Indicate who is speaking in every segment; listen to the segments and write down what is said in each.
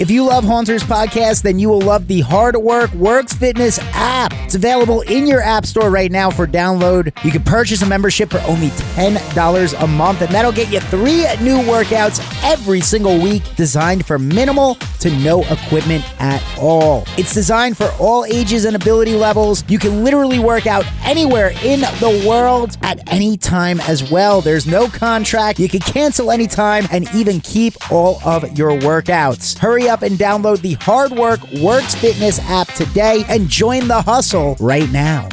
Speaker 1: If you love Haunters Podcast, then you will love the Hard Work Works Fitness app. It's available in your app store right now for download. You can purchase a membership for only $10 a month, and that'll get you three new workouts every single week, designed for minimal to no equipment at all. It's designed for all ages and ability levels. You can literally work out anywhere in the world at any time as well. There's no contract. You can cancel anytime and even keep all of your workouts. Hurry up and download the Hard Work Works Fitness app today and join the hustle right now.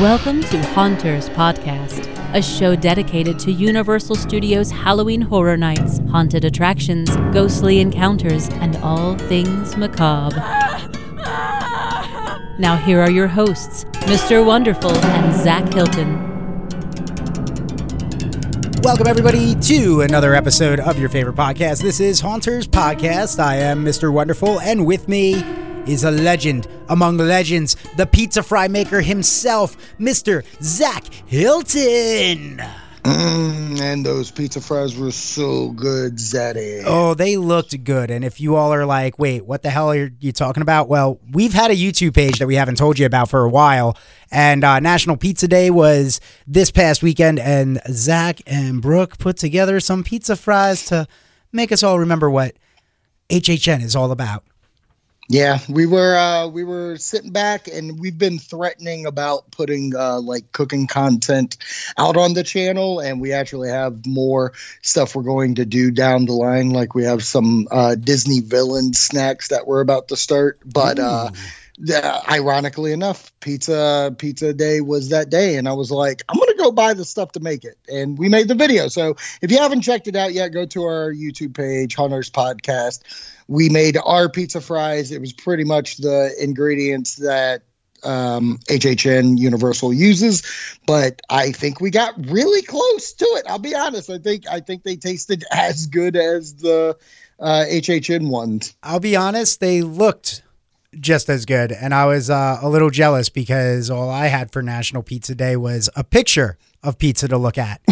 Speaker 2: Welcome to Haunters Podcast, a show dedicated to Universal Studios Halloween Horror Nights, haunted attractions, ghostly encounters, and all things macabre. Now, here are your hosts, Mr. Wonderful and Zach Hilton.
Speaker 1: Welcome, everybody, to another episode of your favorite podcast. This is Haunters Podcast. I am Mr. Wonderful, and with me is a legend among legends, the pizza fry maker himself, Mr. Zach Hilton.
Speaker 3: Mm, and those pizza fries were so good, Zaddy.
Speaker 1: Oh, they looked good. And if you all are like, wait, what the hell are you talking about? Well, we've had a YouTube page that we haven't told you about for a while. And uh, National Pizza Day was this past weekend. And Zach and Brooke put together some pizza fries to make us all remember what HHN is all about.
Speaker 3: Yeah, we were uh, we were sitting back, and we've been threatening about putting uh, like cooking content out on the channel, and we actually have more stuff we're going to do down the line. Like we have some uh, Disney villain snacks that we're about to start, but. Uh, yeah, ironically enough, pizza pizza day was that day, and I was like, I'm gonna go buy the stuff to make it, and we made the video. So if you haven't checked it out yet, go to our YouTube page, Haunters Podcast. We made our pizza fries. It was pretty much the ingredients that um, HHN Universal uses, but I think we got really close to it. I'll be honest. I think I think they tasted as good as the uh, HHN ones.
Speaker 1: I'll be honest, they looked just as good. And I was uh, a little jealous because all I had for National Pizza Day was a picture of pizza to look at.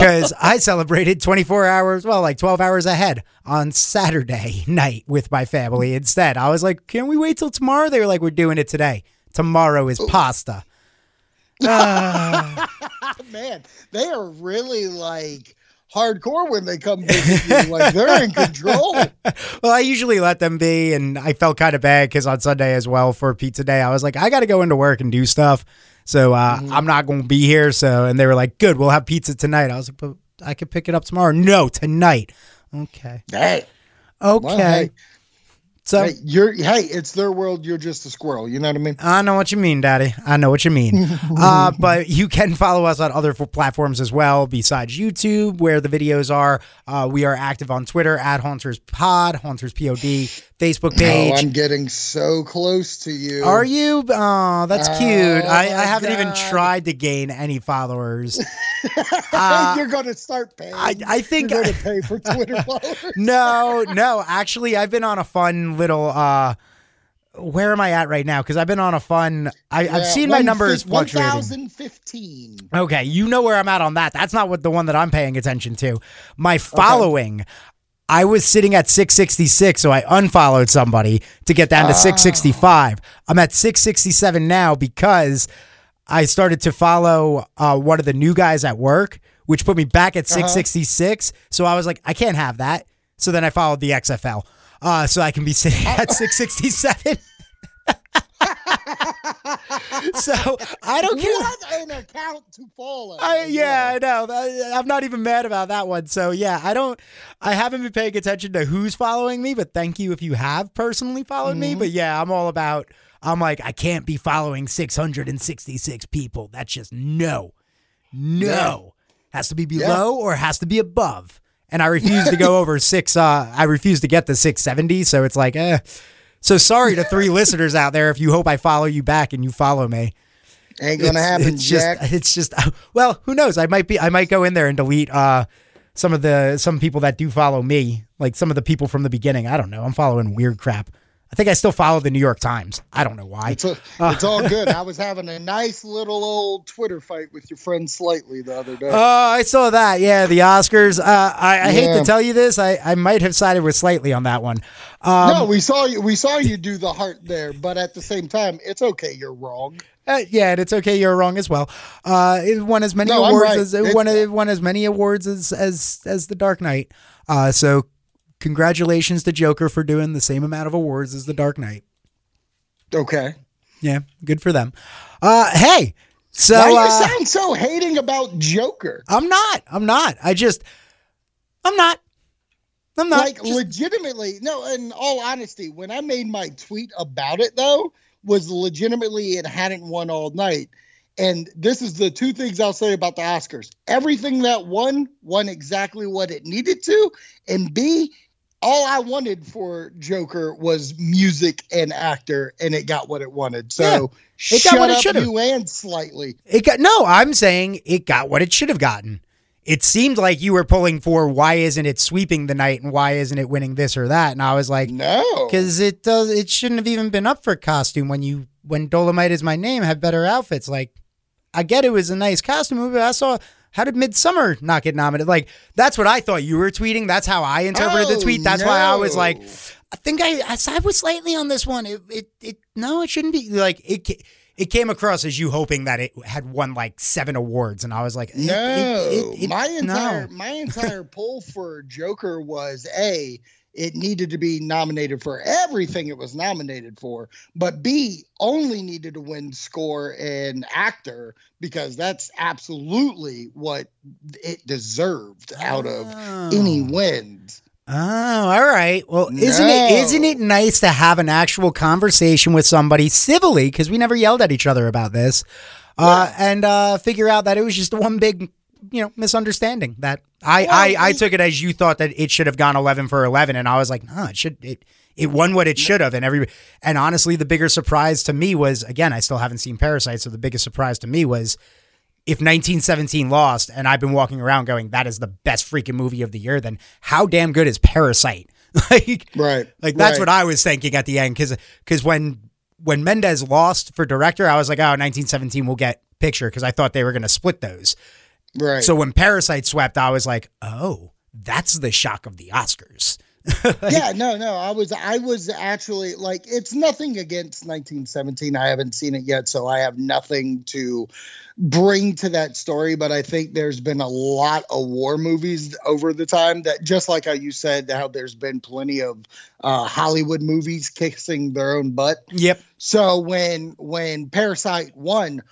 Speaker 1: Because I celebrated 24 hours, well, like 12 hours ahead on Saturday night with my family instead. I was like, can we wait till tomorrow? They were like, we're doing it today. Tomorrow is pasta. Uh,
Speaker 3: Man, they are really like hardcore when they come visit you. Like they're in control.
Speaker 1: well, I usually let them be, and I felt kind of bad because on Sunday as well for pizza day, I was like, I got to go into work and do stuff, so uh,
Speaker 3: Mm-hmm.
Speaker 1: I'm not going to be here. So, and they were like, "Good, we'll have pizza tonight." I was like, "But I could pick it up tomorrow." No, tonight. Okay,
Speaker 3: hey,
Speaker 1: okay.
Speaker 3: well, hey,
Speaker 1: so
Speaker 3: hey, you're hey, it's their world. You're just a squirrel. You know what I mean?
Speaker 1: I know what you mean, Daddy. I know what you mean. uh, but you can follow us on other f- platforms as well, besides YouTube, where the videos are. Uh, we are active on Twitter at Haunters Pod, Haunters Pod, Facebook
Speaker 3: Oh,
Speaker 1: page.
Speaker 3: I'm getting so close to you.
Speaker 1: Are you? Oh, that's cute.
Speaker 3: Oh,
Speaker 1: I, I haven't even tried to gain any followers. Uh,
Speaker 3: you're gonna start paying.
Speaker 1: I, I think
Speaker 3: you're gonna pay for Twitter followers.
Speaker 1: no, no. Actually, I've been on a fun little. uh Where am I at right now? Because I've been on a fun. I, I've
Speaker 3: Yeah,
Speaker 1: seen my numbers fluctuating.
Speaker 3: 1015.
Speaker 1: Okay, you know where I'm at on that. That's not what the one that I'm paying attention to. My following, I was sitting at 666, so I unfollowed somebody to get down to 665. I'm at 667 now because I started to follow uh, one of the new guys at work, which put me back at 666. So I was like, I can't have that. So then I followed the XFL. Uh, so I can be sitting at 667. so I don't care.
Speaker 3: What an account to follow.
Speaker 1: I, yeah,
Speaker 3: well.
Speaker 1: I know. That- I'm not even mad about that one. So yeah, I don't. I haven't been paying attention to who's following me, but thank you if you have personally followed me. But yeah, I'm all about. I'm like, I can't be following 666 people. That's just no, no. Has to be below or has to be above. And I refuse to go over six. Uh, I refuse to get the 670. So it's like, eh. So sorry to three listeners out there if you hope I follow you back and you follow me.
Speaker 3: Ain't gonna
Speaker 1: It's-
Speaker 3: happen,
Speaker 1: it's
Speaker 3: Jack.
Speaker 1: Just, it's just well, who knows? I might be. I might go in there and delete uh, some of the some people that do follow me, like some of the people from the beginning. I don't know. I'm following weird crap. I think I still follow the New York Times. I don't know why.
Speaker 3: It's, a, it's all good. I was having a nice little old Twitter fight with your friend Slightly the other day.
Speaker 1: Oh, I saw that. Yeah, the Oscars. Uh, I, I hate to tell you this. I, I might have sided with slightly on that one. Um,
Speaker 3: no, we saw you. We saw you do the heart there, but at the same time, it's okay. You're wrong.
Speaker 1: Uh, yeah, and it's okay. You're wrong as well. Uh, it won as many
Speaker 3: No,
Speaker 1: awards
Speaker 3: right.
Speaker 1: as it won, it won as many awards as as as the Dark Knight. Uh, so congratulations to Joker for doing the same amount of awards as the Dark Knight.
Speaker 3: Okay.
Speaker 1: Yeah, good for them. Uh, hey, so
Speaker 3: Why
Speaker 1: uh,
Speaker 3: you sound so hating about Joker?
Speaker 1: I'm not. I'm not. I just I'm not. I'm not.
Speaker 3: like
Speaker 1: Just-
Speaker 3: legitimately no in all honesty when i made my tweet about it though was legitimately it hadn't won all night and this is the two things i'll say about the oscars everything that won won exactly what it needed to and b all i wanted for joker was music and actor and it got what it wanted so
Speaker 1: Yeah, it got what it
Speaker 3: up
Speaker 1: should've.
Speaker 3: you and slightly
Speaker 1: It got no. I'm saying it got what it should have gotten. It seemed like you were pulling for why isn't it sweeping the night and why isn't it winning this or that, and I was like,
Speaker 3: no
Speaker 1: because it does. It shouldn't have even been up for costume when you when Dolemite is my name had better outfits. Like, I get it was a nice costume, but I saw. How did Midsommar not get nominated? Like that's what I thought you were tweeting. That's how I interpreted the
Speaker 3: Oh,
Speaker 1: tweet. That's why I was like. I think I I side with slightly on this one. It it, it no, it shouldn't be like it. It came across as you hoping that it had won like seven awards, and I was like,
Speaker 3: No,
Speaker 1: it- it-
Speaker 3: my entire
Speaker 1: no.
Speaker 3: my entire pull for Joker was a it needed to be nominated for everything it was nominated for, but B only needed to win score and actor because that's absolutely what it deserved out of any wins.
Speaker 1: Oh, all right. Well, isn't it
Speaker 3: No.
Speaker 1: isn't it nice to have an actual conversation with somebody civilly because we never yelled at each other about this, uh, and uh, figure out that it was just one big, you know, misunderstanding. That I
Speaker 3: Well,
Speaker 1: I, I took it as you thought that it should have gone eleven for eleven, and I was like, no, it should it. It won what it should have, and every and honestly, the bigger surprise to me was again, I still haven't seen Parasite, so the biggest surprise to me was if 1917 lost and I've been walking around going, that is the best freaking movie of the year, then how damn good is Parasite? like,
Speaker 3: Right.
Speaker 1: like that's
Speaker 3: right.
Speaker 1: what I was thinking at the end. Cause, cause when, when Mendes lost for director, I was like, oh, 1917 will get picture. Cause I thought they were going to split those.
Speaker 3: Right.
Speaker 1: So when Parasite swept, I was like, oh, that's the shock of the Oscars.
Speaker 3: yeah, no, no. I was I was actually like it's nothing against 1917. I haven't seen it yet, so I have nothing to bring to that story, but I think there's been a lot of war movies over the time that just like how you said how there's been plenty of uh, Hollywood movies kissing their own butt.
Speaker 1: Yep.
Speaker 3: So when when Parasite won,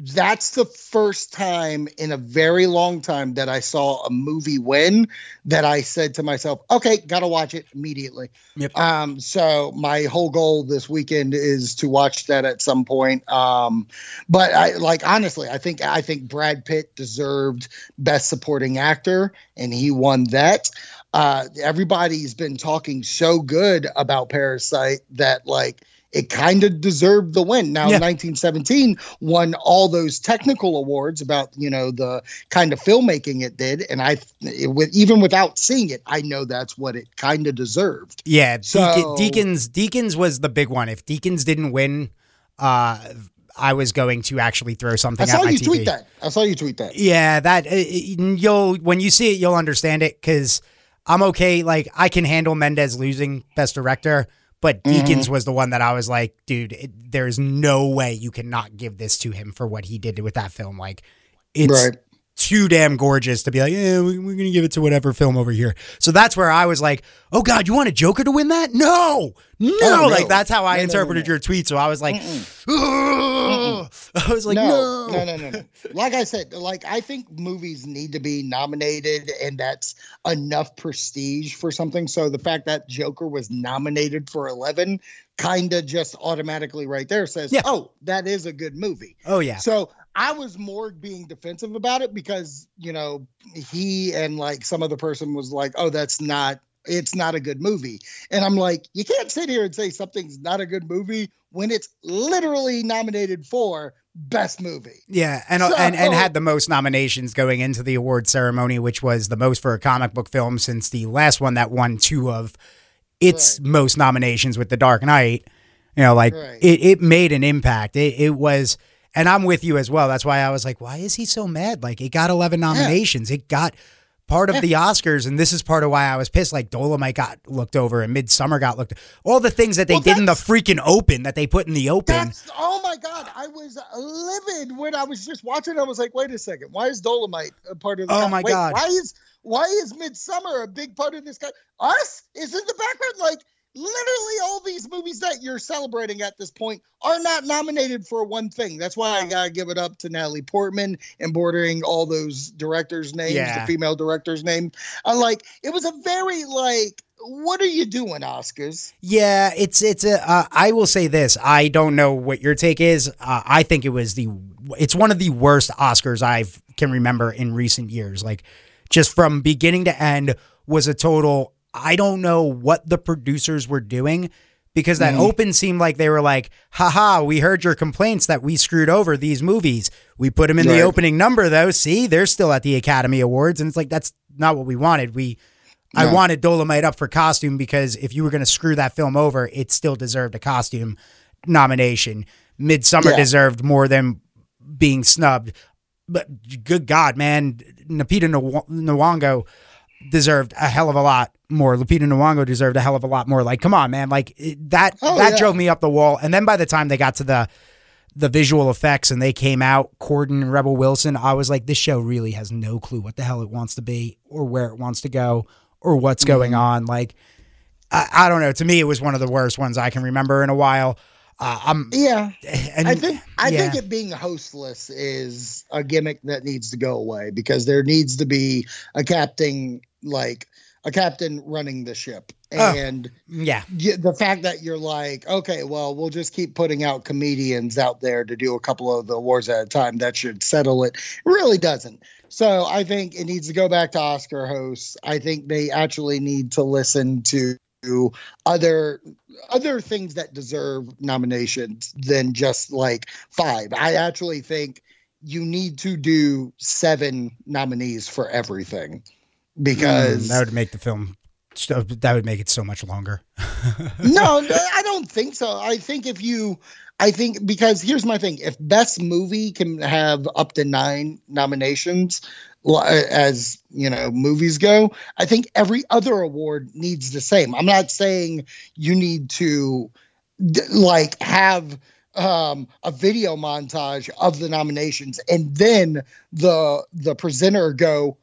Speaker 3: that's the first time in a very long time that I saw a movie win that I said to myself, okay, gotta watch it immediately.
Speaker 1: Yep.
Speaker 3: Um, so my whole goal this weekend is to watch that at some point. Um, but I like honestly, I think I think Brad Pitt deserved best supporting actor and he won that. Uh, everybody's been talking so good about Parasite that like it kind of deserved the win. Now,
Speaker 1: Yeah.
Speaker 3: 1917 won all those technical awards about you know the kind of filmmaking it did, and I, it, with even without seeing it, I know that's what it kind of deserved.
Speaker 1: Yeah,
Speaker 3: So-
Speaker 1: Deakins Deakins was the big one. If Deakins didn't win, uh, I was going to actually throw something
Speaker 3: I saw
Speaker 1: at my
Speaker 3: you
Speaker 1: TV.
Speaker 3: tweet that. I saw you tweet that.
Speaker 1: Yeah, that uh, you'll when you see it, you'll understand it because I'm okay. Like I can handle Mendes losing Best Director, but
Speaker 3: Mm-hmm.
Speaker 1: Deakins was the one that I was like, dude, it, there's no way you cannot give this to him for what he did with that film. Like, it's
Speaker 3: Right.
Speaker 1: Too damn gorgeous to be like, yeah, we- we're gonna give it to whatever film over here. So that's where I was like, oh god, you want a Joker to win that? No, no.
Speaker 3: Oh, no.
Speaker 1: Like that's how I
Speaker 3: No,
Speaker 1: interpreted
Speaker 3: no.
Speaker 1: your tweet. So I was like. I was like,
Speaker 3: no,
Speaker 1: no,
Speaker 3: no, no, no. Like I said, like I think movies need to be nominated, and that's enough prestige for something. So the fact that Joker was nominated for eleven kind of just automatically right there says,
Speaker 1: Yeah.
Speaker 3: "Oh, that is a good movie."
Speaker 1: Oh yeah,
Speaker 3: So I was more being defensive about it because you know he and like some other person was like, "Oh, that's not." It's not a good movie. And I'm like, you can't sit here and say something's not a good movie when it's literally nominated for best movie.
Speaker 1: Yeah, and
Speaker 3: So-
Speaker 1: and and had the most nominations going into the award ceremony, which was the most for a comic book film since the last one that won two of its
Speaker 3: Right.
Speaker 1: most nominations with The Dark Knight. You know, like
Speaker 3: Right.
Speaker 1: it, it made an impact. It, it was, and I'm with you as well. That's why I was like, why is he so mad? Like it got 11 nominations. It got part of the Oscars, and this is part of why I was pissed. Like Dolemite got looked over, and Midsommar got looked. All the things that they
Speaker 3: Well,
Speaker 1: did in the freaking open that they put in the open.
Speaker 3: Oh my god! I was livid when I was just watching. I was like, wait a second, why is Dolemite a part of? The
Speaker 1: Oh my
Speaker 3: wait,
Speaker 1: God.
Speaker 3: Why is why is Midsommar a big part of this guy? Us is in the background. Like literally, all these movies that you're celebrating at this point are not nominated for one thing. That's why I gotta give it up to Natalie Portman and bordering all those directors' names,
Speaker 1: Yeah.
Speaker 3: the female directors' name. I like it was a very like. What are you doing, Oscars?
Speaker 1: Yeah, it's it's a. Uh, I will say this. I don't know what your take is. Uh, I think it was the. It's one of the worst Oscars I can remember in recent years. Like, just from beginning to end was a total. I don't know what the producers were doing because that open seemed like they were like, haha, we heard your complaints that we screwed over these movies. We put them in the opening number though. See, they're still at the Academy Awards, and it's like that's not what we wanted. We I wanted Dolemite up for costume because if you were going to screw that film over, it still deserved a costume nomination. Midsommar
Speaker 3: Yeah.
Speaker 1: deserved more than being snubbed. But good God, man, Napita Nwa- Nwongo deserved a hell of a lot more. Lupita Nyong'o deserved a hell of a lot more. Like, come on, man, like that
Speaker 3: Oh,
Speaker 1: that
Speaker 3: yeah.
Speaker 1: drove me up the wall. And then by the time they got to the the visual effects and they came out, Corden and Rebel Wilson, I was like, this show really has no clue what the hell it wants to be or where it wants to go or what's going
Speaker 3: Mm-hmm.
Speaker 1: on. Like, I, I don't know. To me, it was one of the worst ones I can remember in a while. Uh, I'm,
Speaker 3: Yeah,
Speaker 1: and
Speaker 3: I think I
Speaker 1: yeah.
Speaker 3: think it being hostless is a gimmick that needs to go away because there needs to be a captain like a captain running the ship.
Speaker 1: Oh.
Speaker 3: And
Speaker 1: yeah,
Speaker 3: y- the fact that you're like, okay, well, we'll just keep putting out comedians out there to do a couple of the awards at a time. That should settle it. It really doesn't. So I think it needs to go back to Oscar hosts. I think they actually need to listen to other other things that deserve nominations than just like five. I actually think you need to do seven nominees for everything because
Speaker 1: Mm, that would make the film. so- That would make it so much longer.
Speaker 3: no, no, I don't think so. I think if you, I think because here's my thing: if best movie can have up to nine nominations, as you know, movies go, I think every other award needs the same. I'm not saying you need to like have um a video montage of the nominations and then the the presenter go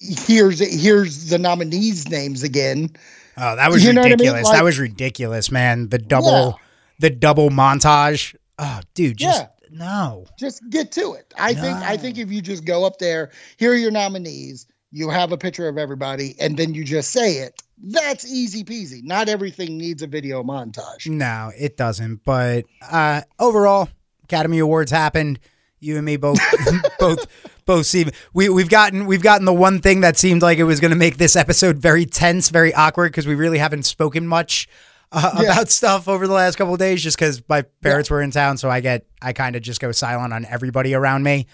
Speaker 3: here's here's the nominees names again
Speaker 1: Oh, that was
Speaker 3: You what I mean?
Speaker 1: ridiculous.
Speaker 3: Like-
Speaker 1: that was ridiculous, man. The double,
Speaker 3: Yeah.
Speaker 1: the double montage. Oh, dude, just
Speaker 3: Yeah.
Speaker 1: no.
Speaker 3: just get to it. I think I think if you just go up there, here are your nominees, you have a picture of everybody, and then you just say it. That's easy peasy. Not everything needs a video montage.
Speaker 1: No, it doesn't. But uh, overall, Academy Awards happened. You and me both, both, both see. We we've gotten we've gotten the one thing that seemed like it was going to make this episode very tense, very awkward because we really haven't spoken much uh,
Speaker 3: Yeah.
Speaker 1: about stuff over the last couple of days, just because my parents were in town. So I get I kind of just go silent on everybody around me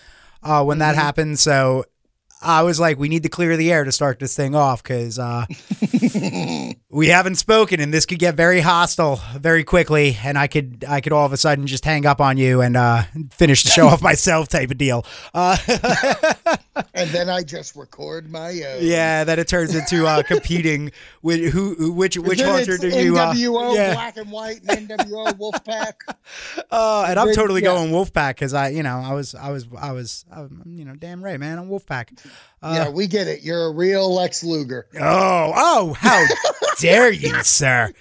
Speaker 1: uh, when that happens. So I was like, we need to clear the air to start this thing off because uh, we haven't spoken, and this could get very hostile very quickly, and I could I could all of a sudden just hang up on you and uh, finish the show off myself, type of deal. Uh,
Speaker 3: and then I just record my own.
Speaker 1: yeah, then it turns into uh, competing with who, who- which which hunter do you? Uh,
Speaker 3: NWO
Speaker 1: yeah,
Speaker 3: Black and White and NWO Wolfpack.
Speaker 1: uh, and I'm totally
Speaker 3: yeah.
Speaker 1: going Wolfpack because I, you know, I was I was I was, I was you know, damn right, man, I'm Wolfpack. Uh,
Speaker 3: yeah, we get it. You're a real Lex Luger.
Speaker 1: Oh, oh, how dare you, sir?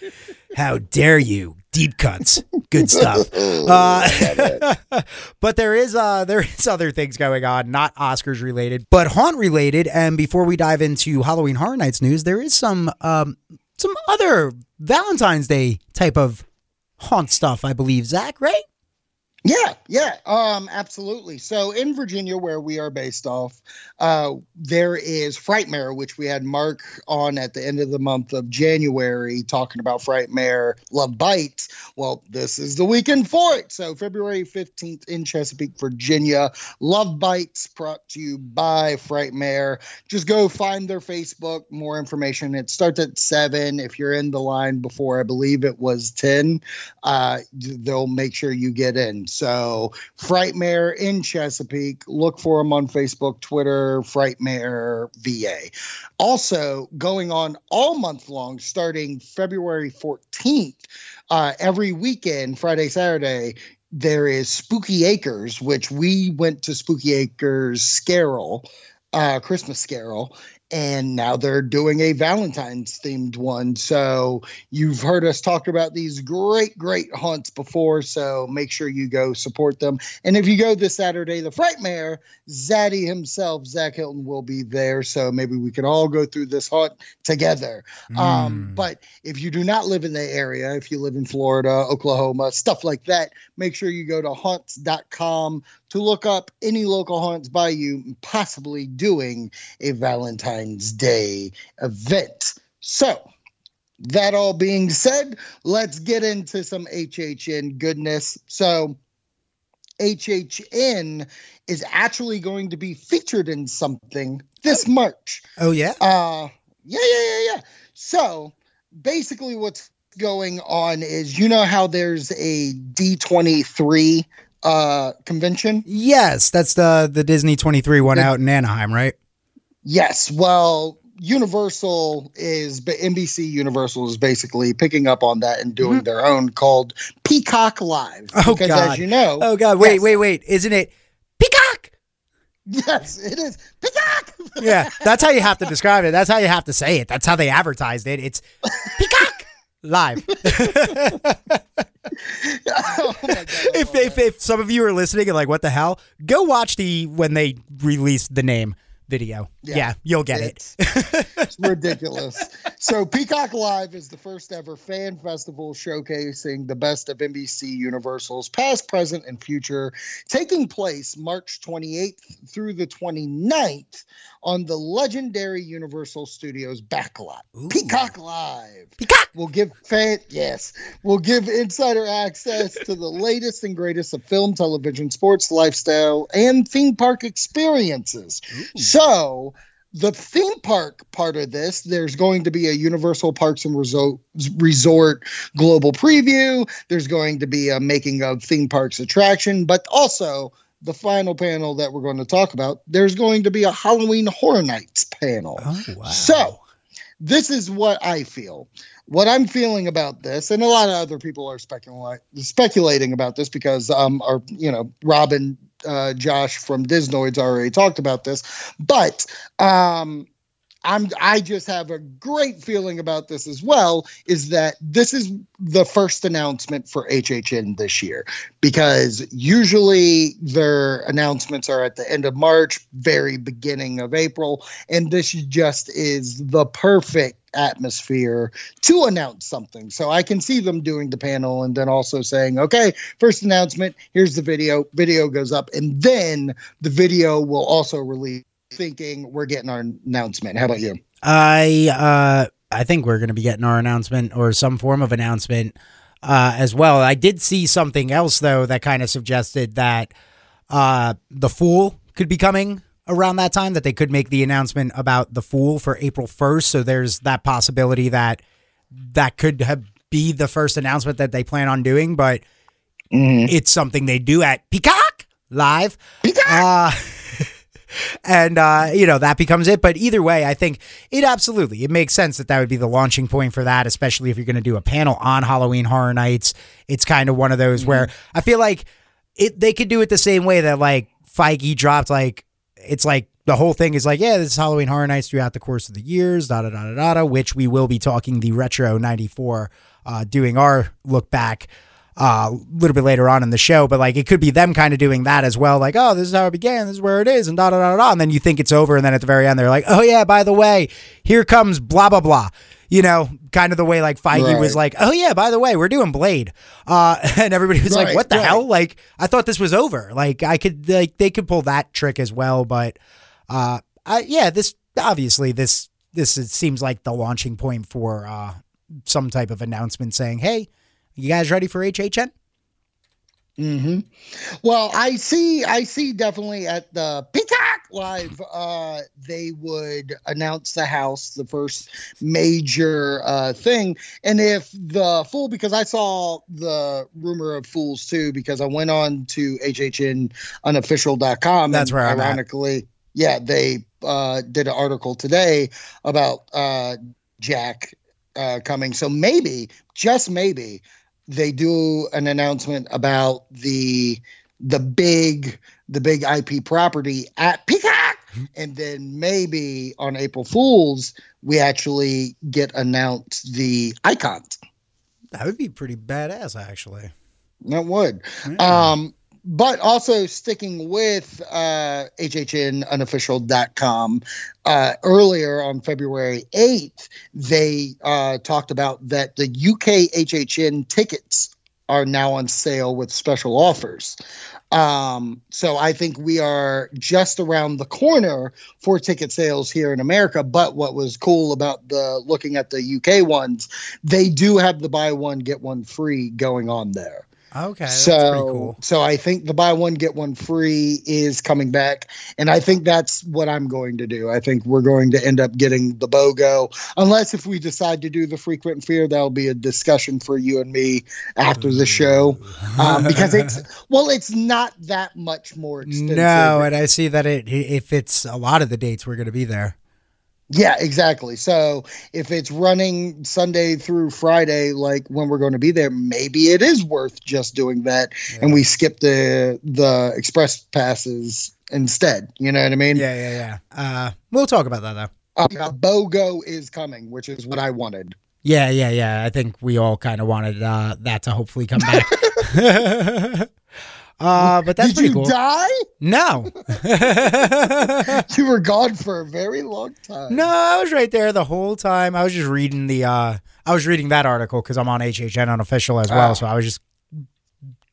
Speaker 1: How dare you? Deep cuts. Good stuff. Uh, but there is uh there is other things going on, not Oscars related, but haunt related. And before we dive into Halloween Horror Nights news, there is some um some other Valentine's Day type of haunt stuff, I believe, Zach, right?
Speaker 3: Yeah, yeah, um, absolutely. So in Virginia, where we are based off, uh, there is Frightmare, which we had Mark on at the end of the month of January talking about Frightmare Love Bites. Well, this is the weekend for it. So February 15th in Chesapeake, Virginia, Love Bites brought to you by Frightmare. Just go find their Facebook, more information. It starts at 7. If you're in the line before, I believe it was 10, uh, they'll make sure you get in. So, Frightmare in Chesapeake. Look for them on Facebook, Twitter, Frightmare VA. Also, going on all month long, starting February 14th, uh, every weekend, Friday, Saturday, there is Spooky Acres, which we went to Spooky Acres Scarol, uh, Christmas Scarol, and now they're doing a Valentine's themed one. So you've heard us talk about these great, great hunts before. So make sure you go support them. And if you go this Saturday, the Frightmare, Zaddy himself, Zach Hilton, will be there. So maybe we can all go through this hunt together. Mm. Um, but if you do not live in the area, if you live in Florida, Oklahoma, stuff like that, make sure you go to haunts.com to look up any local haunts by you possibly doing a Valentine's Day event. So, that all being said, let's get into some HHN goodness. So, HHN is actually going to be featured in something this March.
Speaker 1: Oh yeah.
Speaker 3: Uh yeah, yeah, yeah, yeah. So, basically what's going on is you know how there's a D23 uh convention?
Speaker 1: Yes, that's the the Disney 23 one out in Anaheim, right?
Speaker 3: Yes. Well, Universal is NBC Universal is basically picking up on that and doing mm-hmm. their own called Peacock Live.
Speaker 1: Oh because God.
Speaker 3: as you know.
Speaker 1: Oh God, wait, yes, wait, wait. Isn't it Peacock?
Speaker 3: Yes, it is. Peacock.
Speaker 1: yeah, that's how you have to describe it. That's how you have to say it. That's how they advertised it. It's Peacock live. oh if, if, if some of you are listening and like, what the hell? Go watch the when they released the name video. Yeah, yeah you'll get
Speaker 3: it's, it. it's ridiculous. So, Peacock Live is the first ever fan festival showcasing the best of NBC Universal's past, present, and future, taking place March 28th through the 29th on the legendary Universal Studios backlot. Ooh. Peacock Live.
Speaker 1: Peacock
Speaker 3: will give fan yes, will give insider access to the latest and greatest of film, television, sports, lifestyle, and theme park experiences. Ooh. So the theme park part of this, there's going to be a Universal Parks and Resort, Resort global preview. There's going to be a making of theme parks attraction, but also the final panel that we're going to talk about, there's going to be a Halloween Horror Nights panel. Oh, wow. So, this is what I feel. What I'm feeling about this, and a lot of other people are speculating speculating about this because um, our you know Robin uh, Josh from Disnoids already talked about this, but um, I'm I just have a great feeling about this as well is that this is the first announcement for HHN this year because usually their announcements are at the end of March, very beginning of April and this just is the perfect atmosphere to announce something. So I can see them doing the panel and then also saying, okay, first announcement, here's the video. Video goes up, and then the video will also release thinking we're getting our announcement. How about you?
Speaker 1: I uh I think we're going to be getting our announcement or some form of announcement uh as well. I did see something else though that kind of suggested that uh the Fool could be coming around that time that they could make the announcement about the Fool for April 1st, so there's that possibility that that could have be the first announcement that they plan on doing, but mm-hmm. it's something they do at Peacock Live.
Speaker 3: Peacock. Uh,
Speaker 1: and uh, you know that becomes it. But either way, I think it absolutely it makes sense that that would be the launching point for that, especially if you're going to do a panel on Halloween Horror Nights. It's kind of one of those mm-hmm. where I feel like it they could do it the same way that like Feige dropped like it's like the whole thing is like, yeah, this is Halloween Horror Nights throughout the course of the years, da da da da da, which we will be talking the retro '94, uh, doing our look back uh, a little bit later on in the show, but like it could be them kind of doing that as well. Like, oh, this is how it began. This is where it is, and da da da da. And then you think it's over, and then at the very end, they're like, oh yeah, by the way, here comes blah blah blah. You know, kind of the way like Feige
Speaker 3: Right.
Speaker 1: was like, "Oh yeah, by the way, we're doing Blade," uh, and everybody was like, "What the
Speaker 3: right.
Speaker 1: hell?" Like, I thought this was over. Like, I could like they could pull that trick as well, but uh, I, yeah, this obviously this this is, seems like the launching point for uh some type of announcement saying, "Hey, you guys ready for HHN?"
Speaker 3: Mm-hmm. Well, I see. I see definitely at the Peacock Live, uh, they would announce the house, the first major uh, thing, and if the fool, because I saw the rumor of fools too, because I went on to hhnunofficial.com.
Speaker 1: That's where I'm at.
Speaker 3: ironically, yeah, they uh, did an article today about uh, Jack uh, coming. So maybe, just maybe, they do an announcement about the the big the big IP property at Peacock, and then maybe on April Fools we actually get announced the icons.
Speaker 1: That would be pretty badass, actually.
Speaker 3: That would.
Speaker 1: Yeah.
Speaker 3: Um, but also sticking with uh, hhnunofficial.com, uh, earlier on February 8th, they uh, talked about that the UK HHN tickets are now on sale with special offers. Um, so I think we are just around the corner for ticket sales here in America. But what was cool about the looking at the UK ones, they do have the buy one get one free going on there
Speaker 1: Okay,
Speaker 3: so
Speaker 1: cool.
Speaker 3: so I think the buy one get one free is coming back, and I think that's what I'm going to do. I think we're going to end up getting the BOGO, unless if we decide to do the frequent fear, that'll be a discussion for you and me after the show, um, because it's well, it's not that much more expensive.
Speaker 1: No, and I see that it if it's a lot of the dates we're going to be there.
Speaker 3: Yeah, exactly. So if it's running Sunday through Friday, like when we're going to be there, maybe it is worth just doing that, and we skip the the express passes instead. You know what I mean?
Speaker 1: Yeah, yeah, yeah. Uh, we'll talk about that though.
Speaker 3: Uh, BOGO is coming, which is what I wanted.
Speaker 1: Yeah, yeah, yeah. I think we all kind of wanted uh, that to hopefully come back. uh, but that's
Speaker 3: Did
Speaker 1: pretty
Speaker 3: you
Speaker 1: cool.
Speaker 3: die?
Speaker 1: No.
Speaker 3: You were gone for a very long time.
Speaker 1: No, I was right there the whole time. I was just reading the uh I was reading that article because I'm on HHN unofficial as well. So I was just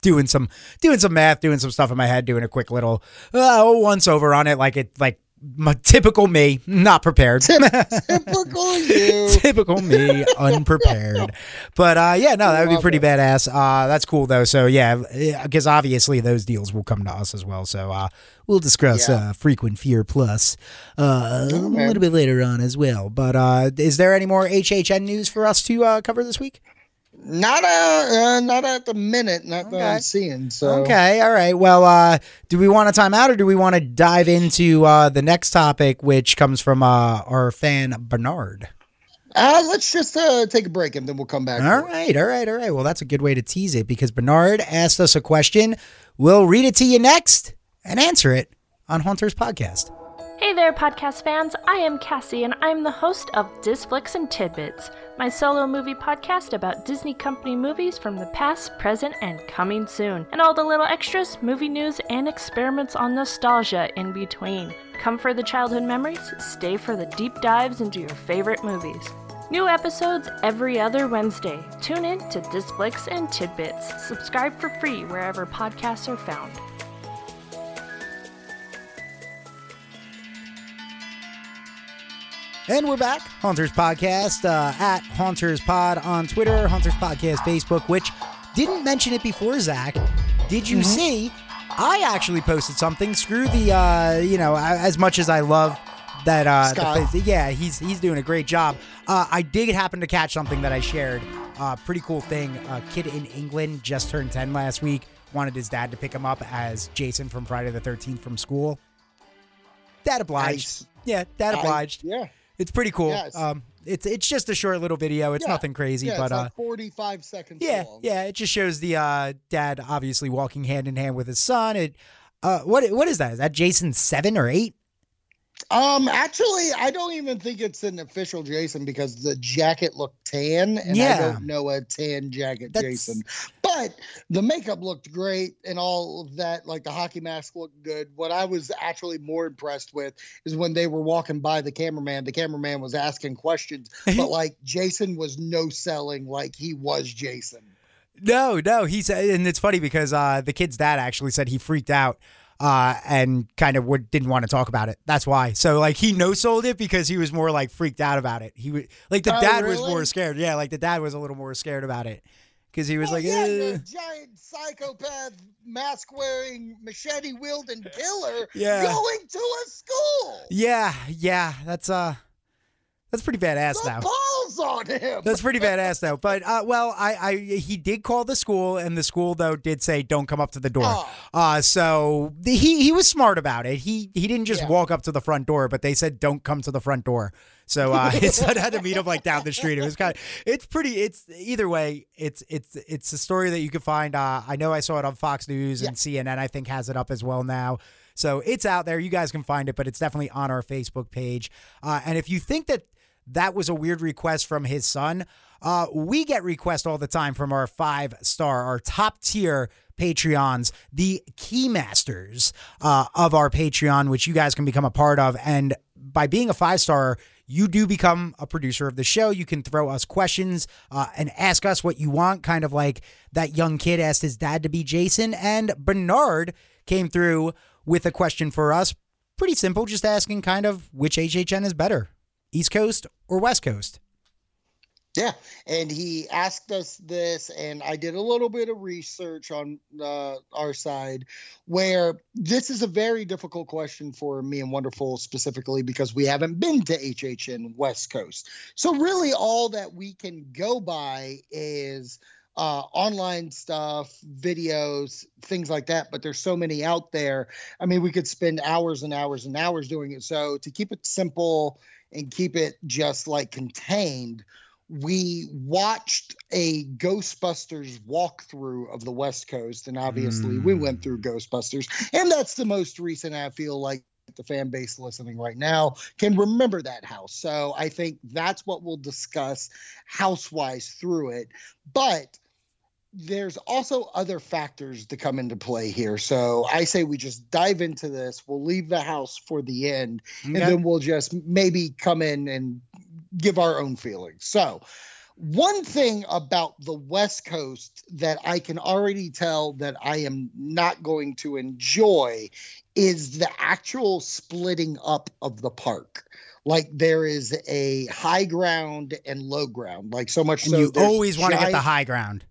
Speaker 1: doing some doing some math, doing some stuff in my head, doing a quick little uh, once over on it, like it like my typical me, not prepared.
Speaker 3: Typical you.
Speaker 1: typical me, unprepared. But uh, yeah, no, that would be pretty
Speaker 3: it.
Speaker 1: badass. Uh, that's cool though. So yeah, because obviously those deals will come to us as well. So uh, we'll discuss
Speaker 3: Yeah.
Speaker 1: uh, frequent fear plus uh, a little bit later on as well. But uh, is there any more HHN news for us to uh, cover this week?
Speaker 3: Not uh, uh, not at the minute. Not that I'm seeing. So
Speaker 1: Okay, all right. Well, uh, do we want to time out or do we want to dive into uh, the next topic, which comes from uh, our fan Bernard?
Speaker 3: Uh, let's just uh, take a break and then we'll come back.
Speaker 1: All right, all right, all right. Well, that's a good way to tease it because Bernard asked us a question. We'll read it to you next and answer it on Haunters Podcast.
Speaker 4: Hey there, podcast fans. I am Cassie, and I'm the host of Disflicks and Tidbits, my solo movie podcast about Disney Company movies from the past, present, and coming soon, and all the little extras, movie news, and experiments on nostalgia in between. Come for the childhood memories, stay for the deep dives into your favorite movies. New episodes every other Wednesday. Tune in to Disflicks and Tidbits. Subscribe for free wherever podcasts are found.
Speaker 1: And we're back. Haunters Podcast uh, at Haunters Pod on Twitter, Haunters Podcast Facebook, which didn't mention it before, Zach. Did you see? I actually posted something. Screw the, uh, you know, as much as I love that. Uh, the yeah, he's he's doing a great job. Uh, I did happen to catch something that I shared. Uh, pretty cool thing. A kid in England just turned 10 last week. Wanted his dad to pick him up as Jason from Friday the 13th from school. Dad obliged.
Speaker 3: Nice.
Speaker 1: Yeah, dad
Speaker 3: I-
Speaker 1: obliged.
Speaker 3: yeah.
Speaker 1: It's pretty cool.
Speaker 3: Yes.
Speaker 1: Um, it's it's just a short little video. It's
Speaker 3: Yeah.
Speaker 1: nothing crazy,
Speaker 3: Yeah,
Speaker 1: but
Speaker 3: it's
Speaker 1: uh,
Speaker 3: like 45 seconds
Speaker 1: yeah,
Speaker 3: long.
Speaker 1: yeah. It just shows the uh, dad obviously walking hand in hand with his son. It uh, what what is that? Is that Jason seven or eight?
Speaker 3: Um, actually, I don't even think it's an official Jason because the jacket looked tan, and I don't know a tan jacket
Speaker 1: That's-
Speaker 3: Jason. But the makeup looked great and all of that. Like the hockey mask looked good. What I was actually more impressed with is when they were walking by the cameraman. The cameraman was asking questions, but like Jason was no selling like he was Jason.
Speaker 1: No, no, he said, and it's funny because uh, the kid's dad actually said he freaked out uh, and kind of would, didn't want to talk about it. That's why. So like he no sold it because he was more like freaked out about it. He would like the
Speaker 3: Oh,
Speaker 1: dad was more scared. Yeah, like the dad was a little more scared about it because he was
Speaker 3: Well,
Speaker 1: like,
Speaker 3: yeah,
Speaker 1: eh.
Speaker 3: giant psychopath, mask wearing, machete wielding killer
Speaker 1: Yeah.
Speaker 3: going to a school.
Speaker 1: yeah, yeah, that's uh, that's pretty badass
Speaker 3: The
Speaker 1: now.
Speaker 3: balls on him.
Speaker 1: That's pretty badass though. But uh, well, I, I he did call the school, and the school though did say don't come up to the door.
Speaker 3: Oh.
Speaker 1: Uh, so the, he he was smart about it. He he didn't just
Speaker 3: Yeah.
Speaker 1: walk up to the front door, but they said don't come to the front door. So uh, his son had to meet him like down the street. It was kind of it's pretty. It's either way. It's it's it's a story that you can find. Uh, I know I saw it on Fox News and CNN. I think has it up as well now. So it's out there. You guys can find it, but it's definitely on our Facebook page. Uh, and if you think that that was a weird request from his son. Uh, we get requests all the time from our five star, our top tier Patreons, the key masters uh, of our Patreon, which you guys can become a part of. And by being a five star, you do become a producer of the show. You can throw us questions uh, and ask us what you want, kind of like that young kid asked his dad to be Jason. And Bernard came through with a question for us. Pretty simple, just asking kind of which HHN is better. East Coast or West Coast?
Speaker 3: Yeah, and he asked us this, and I did a little bit of research on uh, our side, where this is a very difficult question for me and Wonderful specifically because we haven't been to HHN West Coast. So really, all that we can go by is uh, online stuff, videos, things like that. But there's so many out there. I mean, we could spend hours and hours and hours doing it. So to keep it simple and keep it just like contained we watched a Ghostbusters walkthrough of the West Coast, and obviously we mm. went through Ghostbusters, and that's the most recent. I feel like the fan base listening right now can remember that house. So I think that's what we'll discuss house-wise through it, but. There's also other factors to come into play here. So I say we just dive into this. We'll leave the house for the end, and then we'll just maybe come in and give our own feelings. So, one thing about the West Coast that I can already tell that I am not going to enjoy is the actual splitting up of the park. Like there is a high ground and low ground, like so much
Speaker 1: And
Speaker 3: so
Speaker 1: you always want to get the high ground.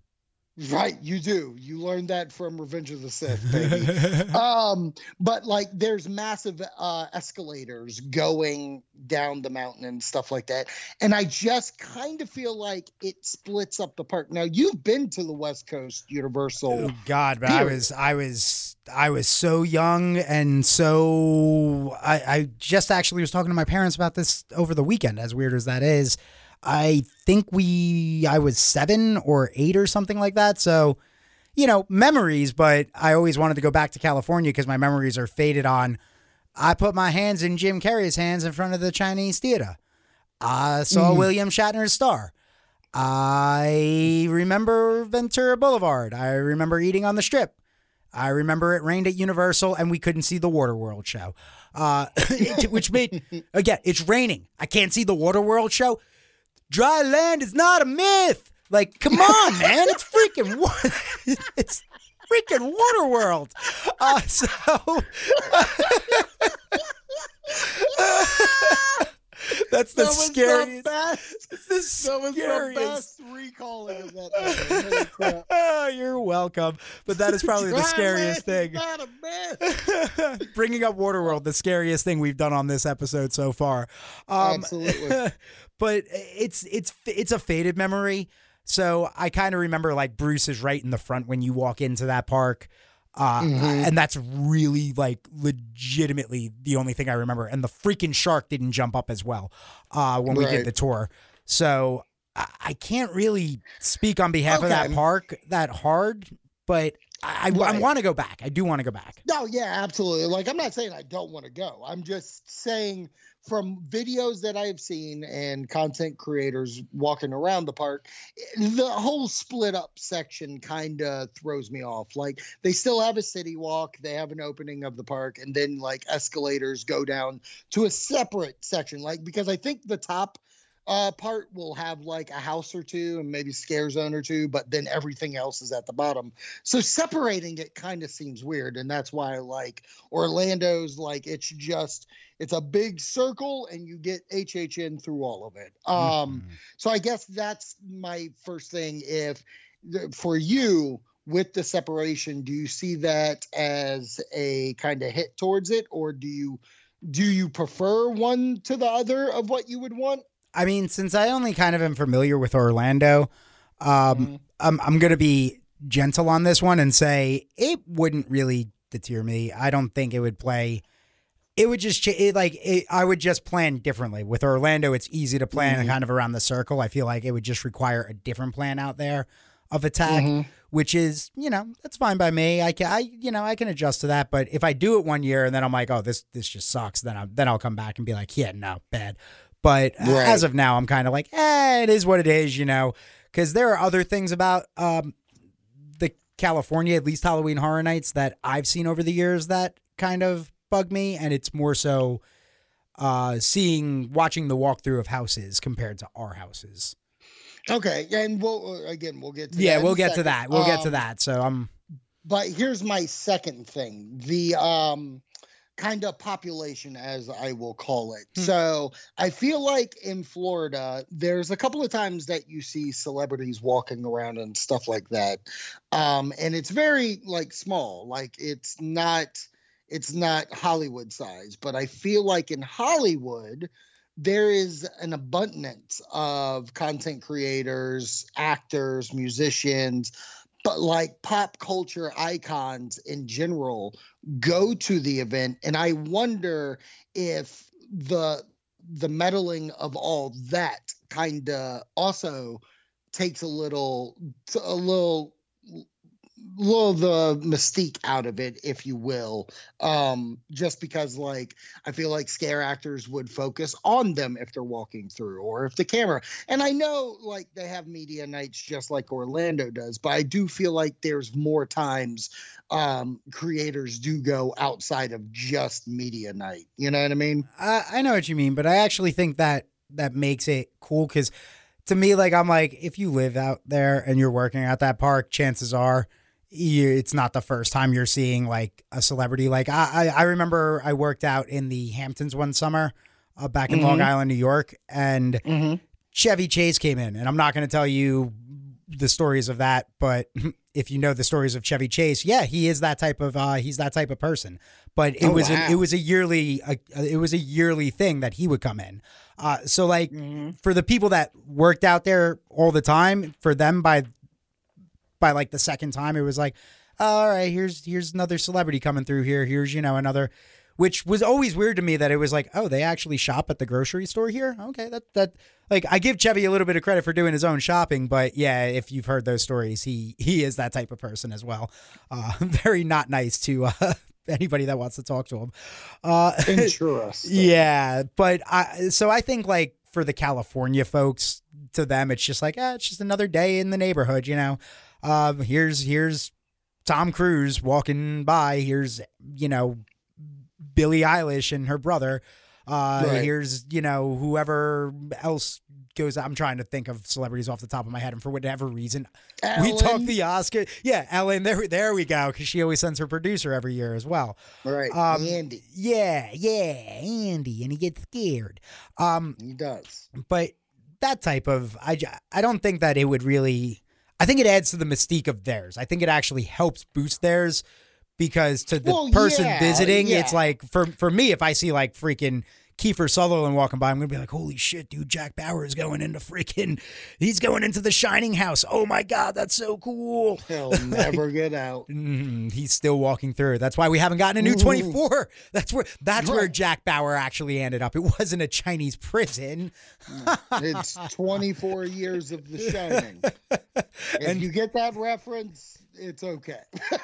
Speaker 3: Right, you do. You learned that from Revenge of the Sith, baby. um, but like there's massive uh escalators going down the mountain and stuff like that. And I just kind of feel like it splits up the park. Now you've been to the West Coast Universal.
Speaker 1: Oh God, but I was I was I was so young and so I, I just actually was talking to my parents about this over the weekend, as weird as that is. I think we I was seven or eight or something like that. So, you know, memories, but I always wanted to go back to California because my memories are faded on. I put my hands in Jim Carrey's hands in front of the Chinese theater. I saw William Shatner's star. I remember Ventura Boulevard. I remember eating on the strip. I remember it rained at Universal and we couldn't see the Waterworld show. Uh, which made, again, it's raining. I can't see the Waterworld show. Dry land is not a myth. Like, come on, man. It's freaking, wa- it's freaking Waterworld. Uh, so. That's the
Speaker 3: That
Speaker 1: scariest.
Speaker 3: the.
Speaker 1: The
Speaker 3: That was the
Speaker 1: scariest.
Speaker 3: best recalling of that. movie. Holy crap.
Speaker 1: Oh, you're welcome. But that is probably the scariest thing.
Speaker 3: Not a myth.
Speaker 1: Bringing up Waterworld, the scariest thing we've done on this episode so far. Um,
Speaker 3: Absolutely.
Speaker 1: but it's it's it's a faded memory. So I kind of remember like Bruce is right in the front when you walk into that park. Uh, and that's really like legitimately the only thing I remember. And the freaking shark didn't jump up as well uh, when we did the tour. So I, I can't really speak on behalf of that park that hard, but I, I,
Speaker 3: Right.
Speaker 1: I want to go back. I do want to go back.
Speaker 3: No, yeah, absolutely. Like I'm not saying I don't want to go. I'm just saying from videos that I've seen and content creators walking around the park, the whole split up section kind of throws me off. Like they still have a city walk, they have an opening of the park, and then like escalators go down to a separate section. Like because I think the top uh, part will have like a house or two and maybe scare zone or two, but then everything else is at the bottom. So separating it kind of seems weird, and that's why I like Orlando's. Like it's just it's a big circle, and you get HHN through all of it. Um,
Speaker 1: Mhm.
Speaker 3: so I guess that's my first thing. If for you with the separation, do you see that as a kind of hit towards it, or do you do you prefer one to the other of what you would want?
Speaker 1: I mean, since I only kind of am familiar with Orlando, um,
Speaker 3: Mhm.
Speaker 1: I'm, I'm going to be gentle on this one and say it wouldn't really deter me. I don't think it would play. It would just ch- it, like it, I would just plan differently. With Orlando, it's easy to plan
Speaker 3: Mhm.
Speaker 1: kind of around the circle. I feel like it would just require a different plan out there of attack,
Speaker 3: Mhm.
Speaker 1: Which is you know that's fine by me. I can I you know I can adjust to that. But if I do it one year and then I'm like, oh this this just sucks, then I'm then I'll come back and be like, yeah, no, bad. But uh,
Speaker 3: Right.
Speaker 1: as of now, I'm kind of like, eh, it is what it is, you know, because there are other things about um, the California, at least Halloween Horror Nights, that I've seen over the years that kind of bug me, and it's more so uh, seeing, watching the walkthrough of houses compared to our houses.
Speaker 3: Okay, and we'll again we'll get to
Speaker 1: yeah, we'll get to that. We'll get to
Speaker 3: Um,
Speaker 1: that. So I'm.
Speaker 3: But here's my second thing: the um kind of population, as I will call it.
Speaker 1: Hmm.
Speaker 3: So I feel like in Florida, there's a couple of times that you see celebrities walking around and stuff like that, um, and it's very like small, like it's not it's not Hollywood size, but I feel like in Hollywood. There is an abundance of content creators, actors, musicians, but like pop culture icons in general go to the event and i wonder if the the meddling of all that kind of also takes a little a little little the mystique out of it if you will um just because like i feel like scare actors would focus on them if they're walking through or if the camera and i know like they have media nights just like orlando does but i do feel like there's more times um creators do go outside of just media night you know what i mean?
Speaker 1: I, I know what you mean, but I actually think that that makes it cool because to me, like I'm like, if you live out there and you're working at that park, chances are it's not the first time you're seeing like a celebrity. Like I, I, remember I worked out in the Hamptons one summer uh, back in Long
Speaker 3: Mhm.
Speaker 1: Island, New York, and Chevy Chase came in, and I'm not going to tell you the stories of that, but if you know the stories of Chevy Chase, yeah, he is that type of uh, he's that type of person. But it
Speaker 3: Oh,
Speaker 1: was
Speaker 3: wow.
Speaker 1: an, it was a yearly uh, it was a yearly thing that he would come in. Uh, so like for the people that worked out there all the time, for them by by like the second time, it was like, all right, here's here's another celebrity coming through here. Here's you know another, which was always weird to me that it was like, oh, they actually shop at the grocery store here. Okay, that that like I give Chevy a little bit of credit for doing his own shopping, but yeah, if you've heard those stories, he he is that type of person as well. Uh, very not nice to uh, anybody that wants to talk to him. Uh,
Speaker 3: interesting
Speaker 1: yeah, but I so I think like for the California folks, to them it's just like, ah, it's just another day in the neighborhood, you know. Um, here's here's Tom Cruise walking by. Here's you know Billie Eilish and her brother. Uh,
Speaker 3: Right.
Speaker 1: Here's you know whoever else goes. I'm trying to think of celebrities off the top of my head, and for whatever reason, we talk the Oscar. Yeah, Ellen. There, there we go. Because she always sends her producer every year as well.
Speaker 3: right
Speaker 1: Um,
Speaker 3: andy
Speaker 1: Yeah, yeah, Andy, and he gets scared. Um,
Speaker 3: he does
Speaker 1: but that type of I, I don't think that it would really. I think it adds to the mystique of theirs. I think it actually helps boost theirs because to the
Speaker 3: Well,
Speaker 1: person
Speaker 3: yeah,
Speaker 1: visiting, it's like for for me, if I see like freaking Kiefer Sutherland walking by, I'm gonna be like, holy shit, dude, Jack Bauer is going into freaking, he's going into the Shining House. Oh my god, that's so cool.
Speaker 3: he'll never get out
Speaker 1: Mm, he's still walking through. That's why we haven't gotten a new 24. That's where that's where Jack Bauer actually ended up. It wasn't a Chinese prison.
Speaker 3: It's 24 years of The Shining. If
Speaker 1: And-
Speaker 3: you get that reference, it's okay.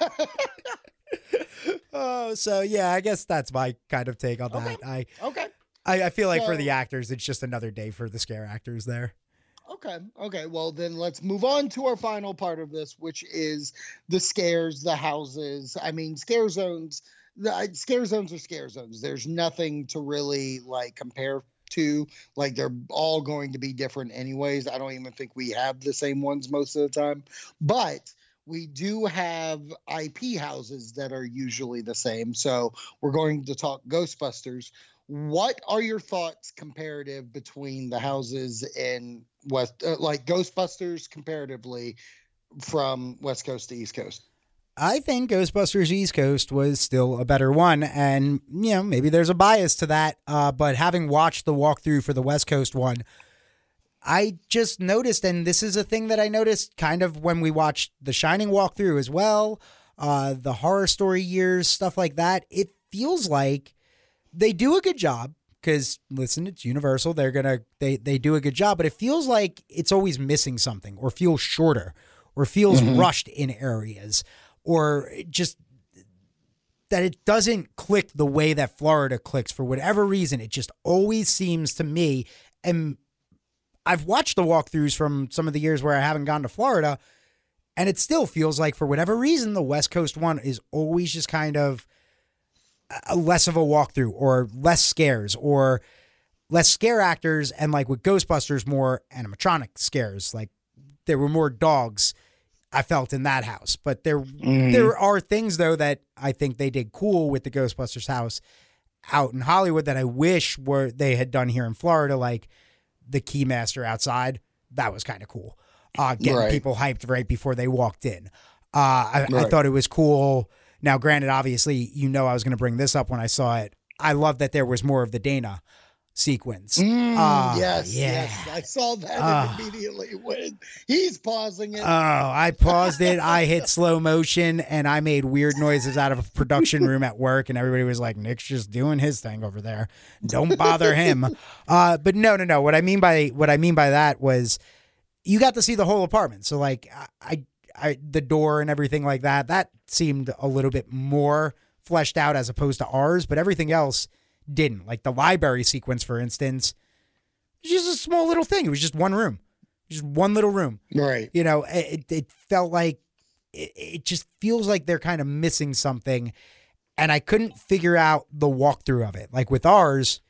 Speaker 1: oh, so yeah, I guess that's my kind of take on
Speaker 3: Okay.
Speaker 1: that. I,
Speaker 3: okay.
Speaker 1: I I feel like for the actors, it's just another day for the scare actors there.
Speaker 3: Okay. Okay. Well, then let's move on to our final part of this, which is the scares, the houses. I mean, scare zones. The scare zones are scare zones. There's nothing to really like compare to. Like they're all going to be different, anyways. I don't even think we have the same ones most of the time, but we do have IP houses that are usually the same. So we're going to talk Ghostbusters. What are your thoughts comparative between the houses in West, uh, like Ghostbusters comparatively from West Coast to East Coast?
Speaker 1: I think Ghostbusters East Coast was still a better one, and you know maybe there's a bias to that. Uh, but having watched the walkthrough for the West Coast one, I just noticed, and this is a thing that I noticed kind of when we watched the Shining walkthrough as well, uh, the horror story years stuff like that. It feels like they do a good job because listen, it's Universal. They're gonna they they do a good job, but it feels like it's always missing something, or feels shorter, or feels
Speaker 3: Mhm.
Speaker 1: rushed in areas, or just that it doesn't click the way that Florida clicks for whatever reason. It just always seems to me, and I've watched the walkthroughs from some of the years where I haven't gone to Florida, and it still feels like for whatever reason the West Coast one is always just kind of less of a walkthrough or less scares or less scare actors. And like with Ghostbusters more animatronic scares. Like there were more dogs I felt in that house. But there there are things though that I think they did cool with the Ghostbusters house out in Hollywood that I wish were they had done here in Florida like the Keymaster outside. That was kind of cool. Uh getting
Speaker 3: Right.
Speaker 1: people hyped right before they walked in. Uh I, I thought it was cool. Now, granted, obviously, you know I was going to bring this up when I saw it. I love that there was more of the Dana sequence.
Speaker 3: Mm,
Speaker 1: Ah,
Speaker 3: yes,
Speaker 1: yeah.
Speaker 3: yes. I saw that
Speaker 1: Ah.
Speaker 3: immediately when he's pausing it.
Speaker 1: Oh, I paused it. I hit slow motion and I made weird noises out of a production room at work. And everybody was like, Nick's just doing his thing over there. Don't bother him. Uh, but no, no, no. What I mean by what I mean by that was you got to see the whole apartment. So like I, I, the door and everything like that, that seemed a little bit more fleshed out as opposed to ours, but everything else didn't. Like the library sequence, for instance, it was just a small little thing. It was just one room, just one little room
Speaker 3: right.
Speaker 1: you know it, it felt like it, it just feels like they're kind of missing something and i couldn't figure out the walkthrough of it like with ours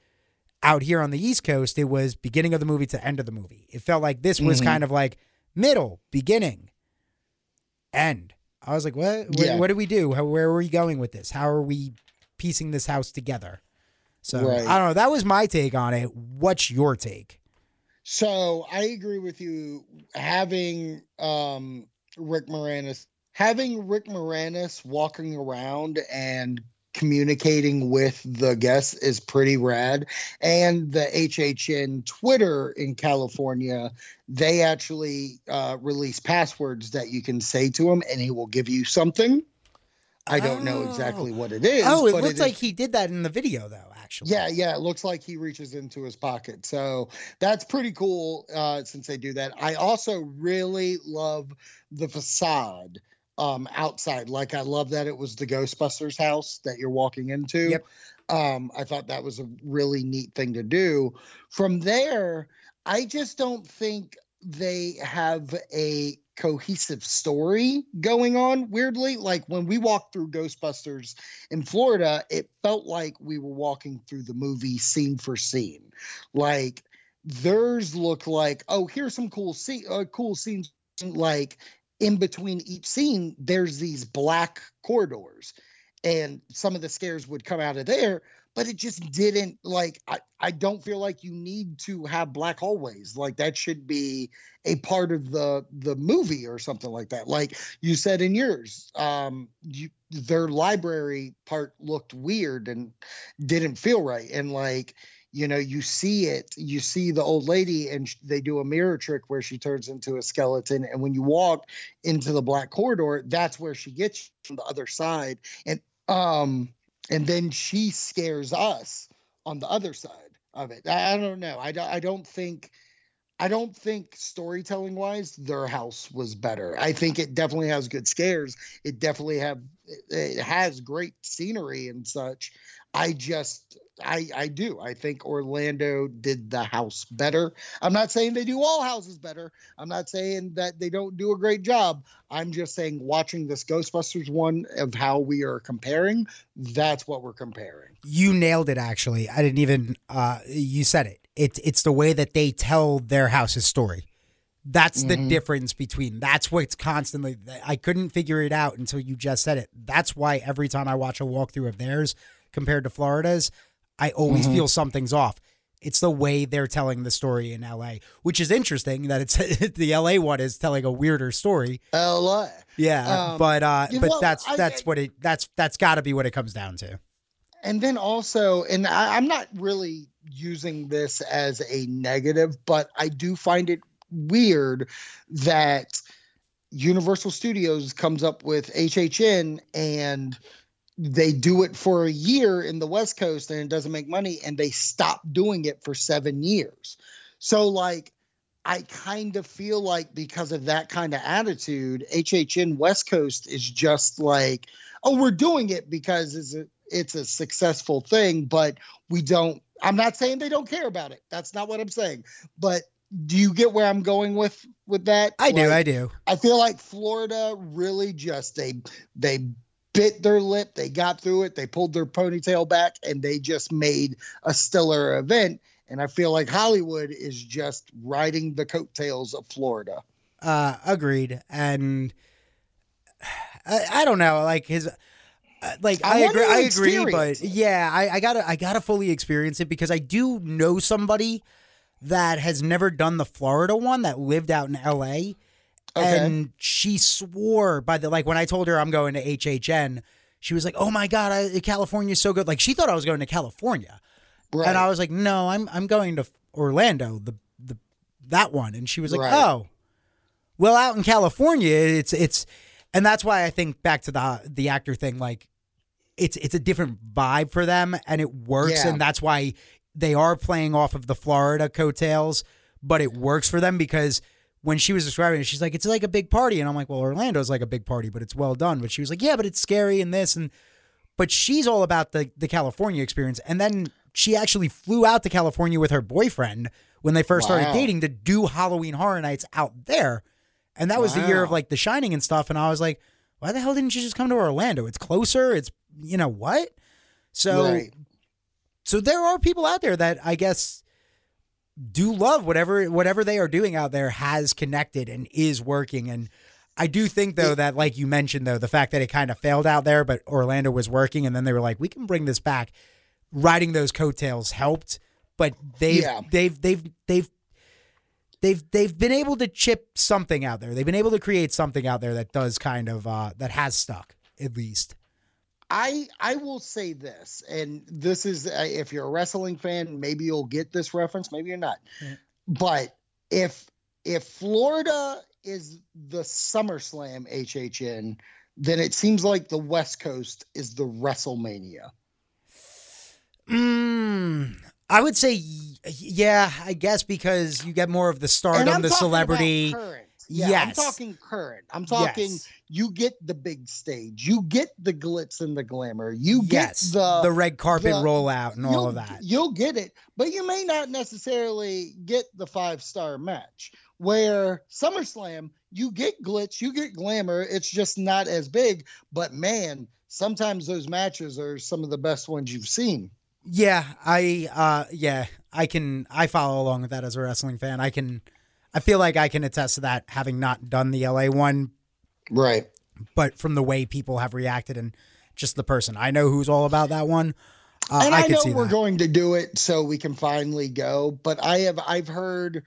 Speaker 1: out here on the east coast it was beginning of the movie to end of the movie it felt like this was
Speaker 3: Mhm.
Speaker 1: kind of like middle beginning end i was like what what,
Speaker 3: Yeah.
Speaker 1: what do we do How, where are we going with this how are we piecing this house together so
Speaker 3: Right.
Speaker 1: i don't know that was my take on it what's your take
Speaker 3: So I agree with you. Having um, Rick Moranis, having Rick Moranis walking around and communicating with the guests is pretty rad. And the HHN Twitter in California, they actually uh, release passwords that you can say to him, and he will give you something. I don't know exactly what it is.
Speaker 1: oh it looked
Speaker 3: is-
Speaker 1: like he did that in the video though actually
Speaker 3: yeah, yeah, it looks like he reaches into his pocket. So that's pretty cool uh, since they do that. I also really love the facade um, outside. Like, I love that it was the Ghostbusters house that you're walking into.
Speaker 1: Yep.
Speaker 3: Um, I thought that was a really neat thing to do. From there, I just don't think they have a cohesive story going on weirdly like when we walked through ghostbusters in Florida, it felt like we were walking through the movie scene for scene. Like theirs look like, oh, here's some cool scene, uh, cool scenes. Like in between each scene, there's these black corridors, and some of the scares would come out of there. But it just didn't like. I I don't feel like you need to have black hallways. Like that should be a part of the the movie or something like that. Like you said in yours, um, you their library part looked weird and didn't feel right and like you know you see it you see the old lady and they do a mirror trick where she turns into a skeleton and when you walk into the black corridor that's where she gets from the other side and um and then she scares us on the other side of it. I, don't know. I, don't- I don't think I don't think storytelling wise their house was better. I think it definitely has good scares. It definitely have it has great scenery and such. I just I I do. I think Orlando did the house better. I'm not saying they do all houses better. I'm not saying that they don't do a great job. I'm just saying watching this Ghostbusters one of how we are comparing, that's what we're comparing.
Speaker 1: You nailed it actually. I didn't even uh you said it. It's it's the way that they tell their house's story. That's the
Speaker 3: Mhm.
Speaker 1: difference between that's what's constantly I couldn't figure it out until you just said it. That's why every time I watch a walkthrough of theirs compared to Florida's, I always
Speaker 3: Mhm.
Speaker 1: feel something's off. It's the way they're telling the story in LA, which is interesting that it's the LA one is telling a weirder story.
Speaker 3: LA.
Speaker 1: Yeah,
Speaker 3: Um,
Speaker 1: but uh but that's that's
Speaker 3: I-
Speaker 1: what it that's that's got to be what it comes down to.
Speaker 3: And then also and I, i'm not really using this as a negative but i do find it weird that universal studios comes up with hhn and they do it for a year in the west coast and it doesn't make money and they stop doing it for seven years. So like I kind of feel like because of that kind of attitude, HHN West Coast is just like, oh, we're doing it because it's a it's a successful thing, but we don't. I'm not saying they don't care about it. That's not what I'm saying. But do you get where I'm going with with that?
Speaker 1: I do, I do.
Speaker 3: I feel like Florida really just they they bit their lip, they got through it, they pulled their ponytail back, and they just made a stellar event. And I feel like Hollywood is just riding the coattails of Florida.
Speaker 1: Uh, agreed. And I, I don't know, like his, like
Speaker 3: I
Speaker 1: I, agree. I agree, but yeah, I, I gotta, I gotta fully experience it because I do know somebody that has never done the Florida one that lived out in L.A.
Speaker 3: Okay.
Speaker 1: and she swore by the like when I told her I'm going to HHN, she was like, "Oh my god, I, California's so good!" Like she thought I was going to California.
Speaker 3: right.
Speaker 1: And I was like, "No, I'm I'm going to Orlando, the the that one." And she was like,
Speaker 3: Right.
Speaker 1: "Oh, well, out in California, it's it's," and that's why I think back to the the actor thing, like it's it's a different vibe for them, and it works,
Speaker 3: Yeah.
Speaker 1: and that's why they are playing off of the Florida coattails, but it works for them because. When she was describing it, she's like, "It's like a big party," and I'm like, "Well, Orlando's like a big party, but it's well done." But she was like, "Yeah, but it's scary and this and." but she's all about the the California experience. And then she actually flew out to California with her boyfriend when they first started dating to do Halloween Horror Nights out there. And that was the year of like The Shining and stuff. And I was like, why the hell didn't you just come to Orlando? It's closer. It's you know what? So
Speaker 3: right.
Speaker 1: so there are people out there that I guess do love whatever whatever they are doing out there has connected and is working and I do think though that like you mentioned though the fact that it kind of failed out there but Orlando was working and then they were like we can bring this back riding those coattails helped but they've
Speaker 3: Yeah.
Speaker 1: they've they've they've they've they've been able to chip something out there they've been able to create something out there that does kind of uh that has stuck at least
Speaker 3: I I will say this, and this is uh, if you're a wrestling fan, maybe you'll get this reference, maybe you're not.
Speaker 1: Yeah.
Speaker 3: But if if Florida is the SummerSlam HHN, then it seems like the West Coast is the WrestleMania.
Speaker 1: Mm, I would say, yeah, I guess because you get more of the stardom, the celebrity.
Speaker 3: current. Yeah,
Speaker 1: Yes.
Speaker 3: I'm talking current. I'm talking.
Speaker 1: Yes.
Speaker 3: You get the big stage. You get the glitz and the glamour. You
Speaker 1: yes,
Speaker 3: get the
Speaker 1: the red carpet
Speaker 3: the-
Speaker 1: rollout and all of that.
Speaker 3: You'll get it, but you may not necessarily get the five star match. Where SummerSlam, you get glitz, you get glamour. It's just not as big. But man, sometimes those matches are some of the best ones you've seen.
Speaker 1: Yeah, I, uh, yeah, I can. I follow along with that as a wrestling fan. I can. I feel like I can attest to that, having not done the LA one,
Speaker 3: Right.
Speaker 1: but from the way people have reacted and just the person I know who's all about that one. Uh,
Speaker 3: and
Speaker 1: I,
Speaker 3: I, know we're
Speaker 1: that.
Speaker 3: going to do it so we can finally go. But I have I've heard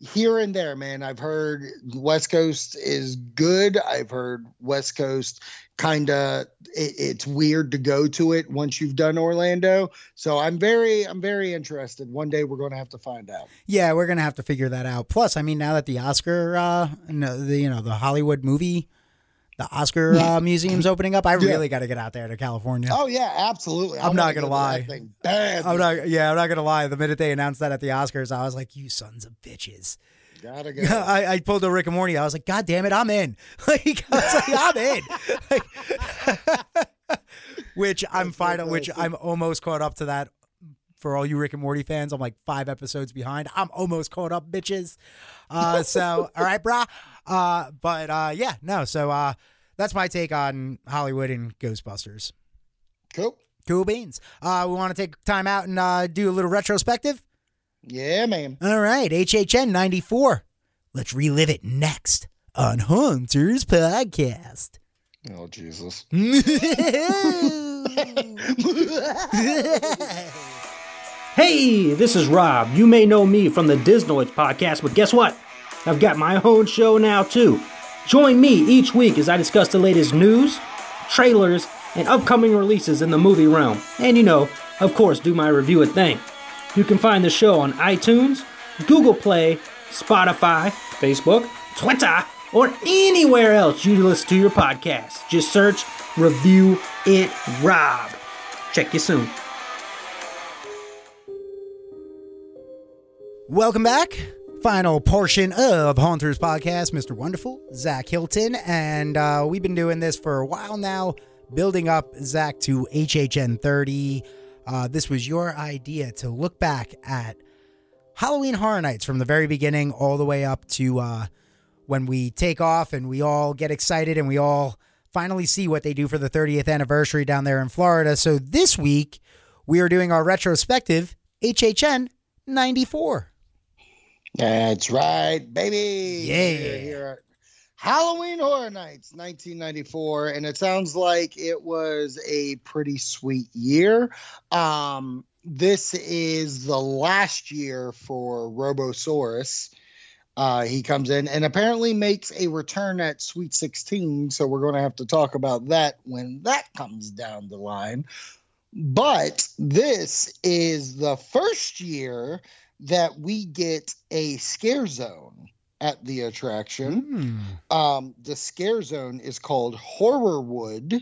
Speaker 3: here and there, man. I've heard West Coast is good. I've heard West Coast kind of it, it's weird to go to it once you've done Orlando. So I'm very I'm very interested. One day we're going to have to find out.
Speaker 1: Yeah, we're gonna have to figure that out. Plus, I mean, now that the Oscar, uh, the you know the Hollywood movie the Oscar uh, museum's opening up. I really got to get out there to California.
Speaker 3: Oh yeah, absolutely. I
Speaker 1: I'm not gonna
Speaker 3: go
Speaker 1: lie. I'm not. Yeah, I'm not gonna lie. The minute they announced that at the Oscars, I was like, "You sons of bitches."
Speaker 3: Gotta go.
Speaker 1: I, I pulled a Rick and Morty. I was like, God damn it, I'm in. Like, I was like, I'm in. Like, which I'm fine. Which. I'm almost caught up to that. For all you Rick and Morty fans, I'm like five episodes behind. I'm almost caught up, bitches. Uh, so all right, brah. Uh, but uh, yeah, no. So uh, that's my take on Hollywood and Ghostbusters.
Speaker 3: Cool.
Speaker 1: Cool beans. Uh, we want to take time out and uh, do a little retrospective.
Speaker 3: Yeah, man.
Speaker 1: All right, HHN 94. Let's relive it next on Haunters Podcast.
Speaker 3: Oh Jesus.
Speaker 5: Hey, this is Rob. You may know me from the Disnoids podcast, but guess what? I've got my own show now, too. Join me each week as I discuss the latest news, trailers, and upcoming releases in the movie realm. And you know, of course, do my review a thing. You can find the show on iTunes, Google Play, Spotify, Facebook, Twitter, or anywhere else you listen to your podcast. Just search Review It Rob. Check you soon.
Speaker 1: Welcome back. Final portion of Haunters Podcast, Mr. Wonderful, Zach Hilton. And uh, we've been doing this for a while now, building up Zach to HHN 30. Uh, this was your idea to look back at Halloween Horror Nights from the very beginning all the way up to uh, when we take off and we all get excited and we all finally see what they do for the 30th anniversary down there in Florida. So this week, we are doing our retrospective HHN 94.
Speaker 3: That's right, baby.
Speaker 1: Yeah.
Speaker 3: We're here at Halloween Horror Nights 1994 and it sounds like it was a pretty sweet year. Um this is the last year for Robosaurus. Uh, he comes in and apparently makes a return at Sweet 16. So we're going to have to talk about that when that comes down the line. But this is the first year that we get a scare zone at the attraction.
Speaker 1: Hmm.
Speaker 3: Um, the scare zone is called Horrorwood,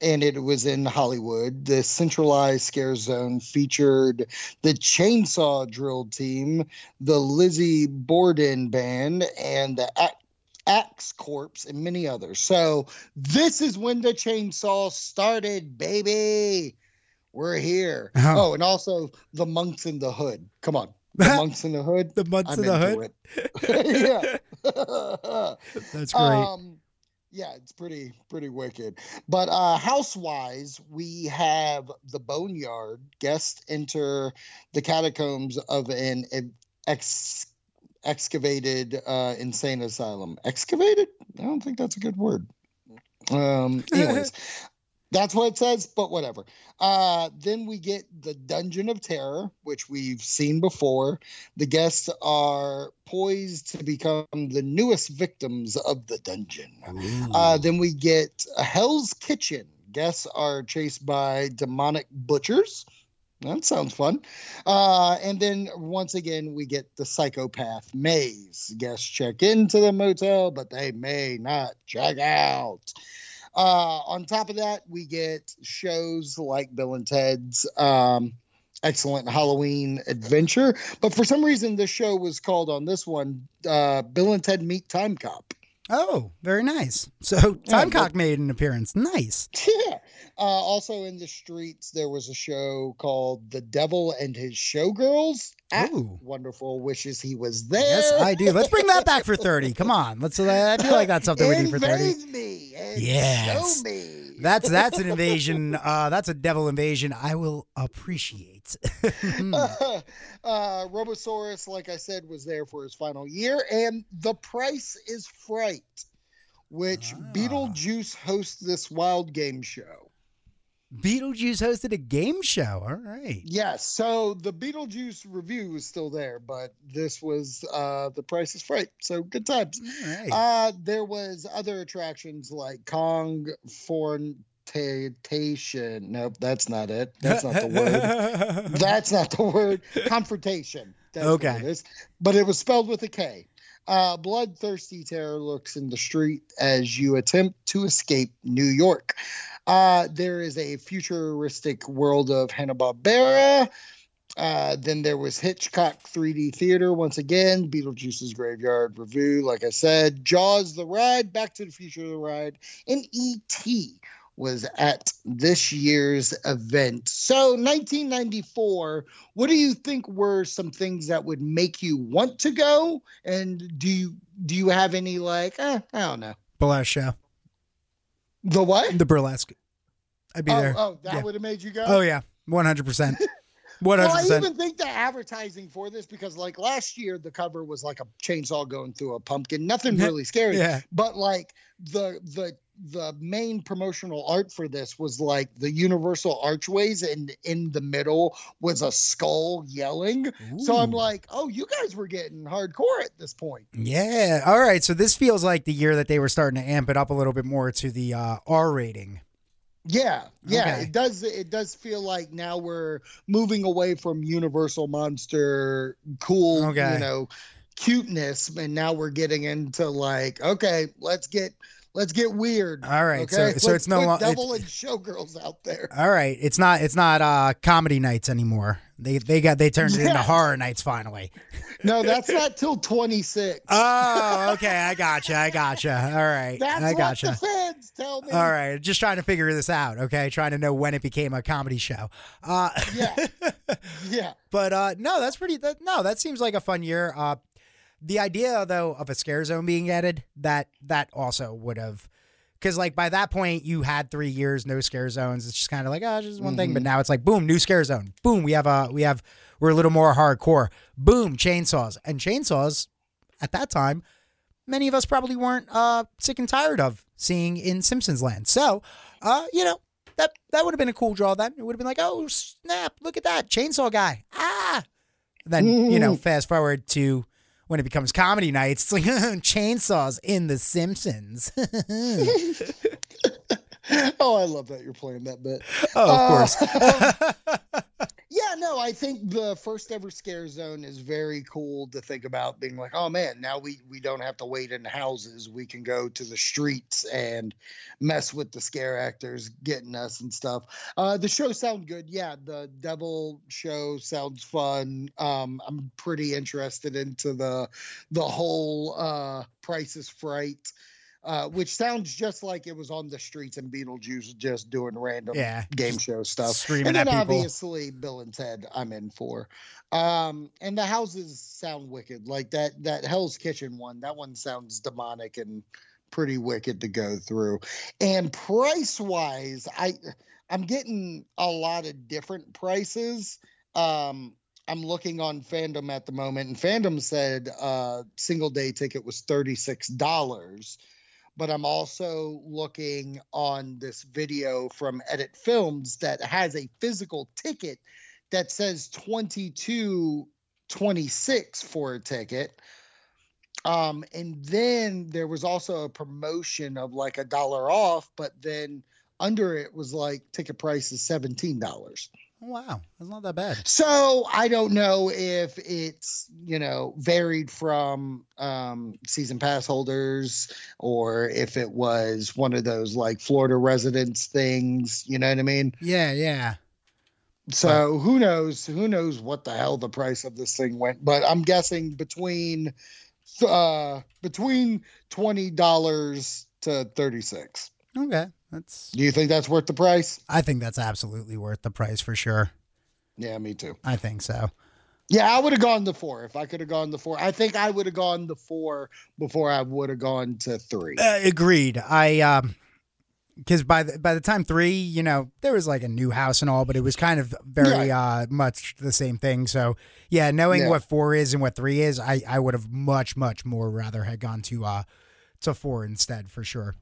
Speaker 3: and it was in Hollywood. The centralized scare zone featured the Chainsaw Drill Team, the Lizzie Borden Band, and the Axe, Axe Corps, and many others. So this is when the chainsaw started, baby. We're here.
Speaker 1: Oh.
Speaker 3: Oh, and also the monks in the hood. Come on, the monks in the hood.
Speaker 1: The months
Speaker 3: I'm
Speaker 1: in the
Speaker 3: into
Speaker 1: hood.
Speaker 3: it. yeah.
Speaker 1: That's great.
Speaker 3: Um, yeah, it's pretty pretty wicked. But uh housewise, we have the boneyard. Guests enter the catacombs of an ex- excavated uh insane asylum. Excavated? I don't think that's a good word. Um anyways, that's what it says, but whatever. Uh then we get the Dungeon of Terror, which we've seen before. The guests are poised to become the newest victims of the dungeon. Uh, then we get a Hell's Kitchen. Guests are chased by demonic butchers. That sounds fun. Uh, and then once again, we get the psychopath maze. Guests check into the motel, but they may not check out. Uh, on top of that, we get shows like Bill and Ted's um, Excellent Halloween Adventure. But for some reason, this show was called on this one uh, Bill and Ted Meet Time Cop.
Speaker 1: oh, very nice. So Timecock made an appearance. Nice.
Speaker 3: Yeah. Uh, also in the streets, there was a show called The Devil and His Showgirls. Ah,
Speaker 1: Ooh.
Speaker 3: wonderful. Wishes he was there.
Speaker 1: Yes, I do. Let's bring that back for 30. Come on. Let's. Uh, I feel like that's something we do for 30.
Speaker 3: Invade me
Speaker 1: Yes.
Speaker 3: show me.
Speaker 1: That's that's an invasion. Uh, that's a devil invasion. I will appreciate.
Speaker 3: uh, Robosaurus, like I said, was there for his final year, and the price is Fright, which
Speaker 1: Ah.
Speaker 3: Beetlejuice hosts this wild game show.
Speaker 1: Beetlejuice hosted a game show. All right.
Speaker 3: Yes, so the Beetlejuice Revue is still there, but this was uh, the Price is right. so good times.
Speaker 1: All right.
Speaker 3: Uh, there was other attractions like Kong Fornitation. Nope, that's not it. That's not the word. That's not the word. Confrontation. That's
Speaker 1: Okay.
Speaker 3: What it is. But it was spelled with a K. Uh, bloodthirsty terror looks in the street as you attempt to escape New York. Uh, there is a futuristic world of Hanna Barbera. Uh, then there was Hitchcock 3D Theater once again, Beetlejuice's Graveyard Revue, like I said, Jaws the Ride, Back to the Future the Ride, and E.T. was at this year's event. So 1994, what do you think were some things that would make you want to go? And do you do you have any like eh, I don't know.
Speaker 1: Burlesque show.
Speaker 3: The what?
Speaker 1: The burlesque. I'd be
Speaker 3: oh,
Speaker 1: there.
Speaker 3: oh, that
Speaker 1: Yeah.
Speaker 3: would have made you go.
Speaker 1: Oh yeah, one hundred percent. One
Speaker 3: Well, I even think the advertising for this because like last year the cover was like a chainsaw going through a pumpkin, nothing really scary.
Speaker 1: Yeah.
Speaker 3: But like the the the main promotional art for this was like the universal archways and in the middle was a skull yelling. So I'm like, oh, you guys were getting hardcore at this point.
Speaker 1: Yeah. All right. So this feels like the year that they were starting to amp it up a little bit more to the uh, R rating.
Speaker 3: Yeah, yeah,
Speaker 1: Okay.
Speaker 3: it does. It does feel like now we're moving away from Universal Monster, cool,
Speaker 1: Okay.
Speaker 3: you know, cuteness, and now we're getting into like, okay, let's get let's get weird.
Speaker 1: All right, so-
Speaker 3: okay?
Speaker 1: so
Speaker 3: Let's
Speaker 1: it's no
Speaker 3: put
Speaker 1: lo-
Speaker 3: devil and showgirls out there.
Speaker 1: All right. It's not. It's not uh, comedy nights anymore. They they got they turned it into horror nights finally.
Speaker 3: No, that's not till twenty six.
Speaker 1: Oh, okay. I gotcha. I gotcha. All right.
Speaker 3: that's
Speaker 1: I
Speaker 3: what
Speaker 1: gotcha.
Speaker 3: the feds tell me.
Speaker 1: All right, just trying to figure this out. Okay, trying to know when it became a comedy show. Uh,
Speaker 3: Yeah, yeah.
Speaker 1: but uh, no, that's pretty. That, no, that seems like a fun year. Uh, the idea though of a scare zone being added that that also would have, because like by that point you had three years no scare zones. It's just kind of like oh, just one thing. But now it's like boom, new scare zone. Boom, we have a we have we're a little more hardcore. Boom, chainsaws and chainsaws. At that time, many of us probably weren't uh, sick and tired of seeing in Simpsons Land. So, uh, you know, that that would have been a cool draw. Then it would have been like, oh snap, look at that chainsaw guy. Ah, then you know, fast forward to when it becomes comedy nights. It's like chainsaws in The Simpsons.
Speaker 3: Oh, I love that you're playing that bit.
Speaker 1: oh, of course.
Speaker 3: Uh, um, Yeah, no, I think the first ever scare zone is very cool to think about being like, oh man, now we we don't have to wait in houses. We can go to the streets and mess with the scare actors getting us and stuff. Uh the show sound good. Yeah, the devil show sounds fun. Um I'm pretty interested into the the whole uh Price is Fright. Uh, which sounds just like it was on the streets and Beetlejuice just doing random
Speaker 1: Yeah,
Speaker 3: game show stuff
Speaker 1: screaming
Speaker 3: and then
Speaker 1: at people.
Speaker 3: obviously Bill and Ted I'm in for. Um and the houses sound wicked. Like that that Hell's Kitchen one, that one sounds demonic and pretty wicked to go through. And price wise, I I'm getting a lot of different prices. Um I'm looking on fandom at the moment, and fandom said uh single day ticket was $36 but I'm also looking on this video from Edit Films that has a physical ticket that says 22 26 for a ticket. Um, and then there was also a promotion of like a dollar off, but then under it was like ticket price is $17.
Speaker 1: Wow, that's not that bad.
Speaker 3: So I don't know if it's you know varied from um, season pass holders or if it was one of those like Florida residents things. You know what I mean?
Speaker 1: Yeah, yeah.
Speaker 3: So who knows? Who knows what the hell the price of this thing went? But I'm guessing between uh between twenty dollars to thirty six.
Speaker 1: Okay, that's.
Speaker 3: Do you think that's worth the price?
Speaker 1: I think that's absolutely worth the price for sure.
Speaker 3: Yeah, me too.
Speaker 1: I think so.
Speaker 3: Yeah, I would have gone the four if I could have gone the four. I think I would have gone the four before I would have gone to three.
Speaker 1: Uh, agreed. I um, because by the by the time three, you know, there was like a new house and all, but it was kind of very uh much the same thing. So yeah, knowing
Speaker 3: Yeah.
Speaker 1: what four is and what three is, I I would have much much more rather had gone to uh to four instead for sure.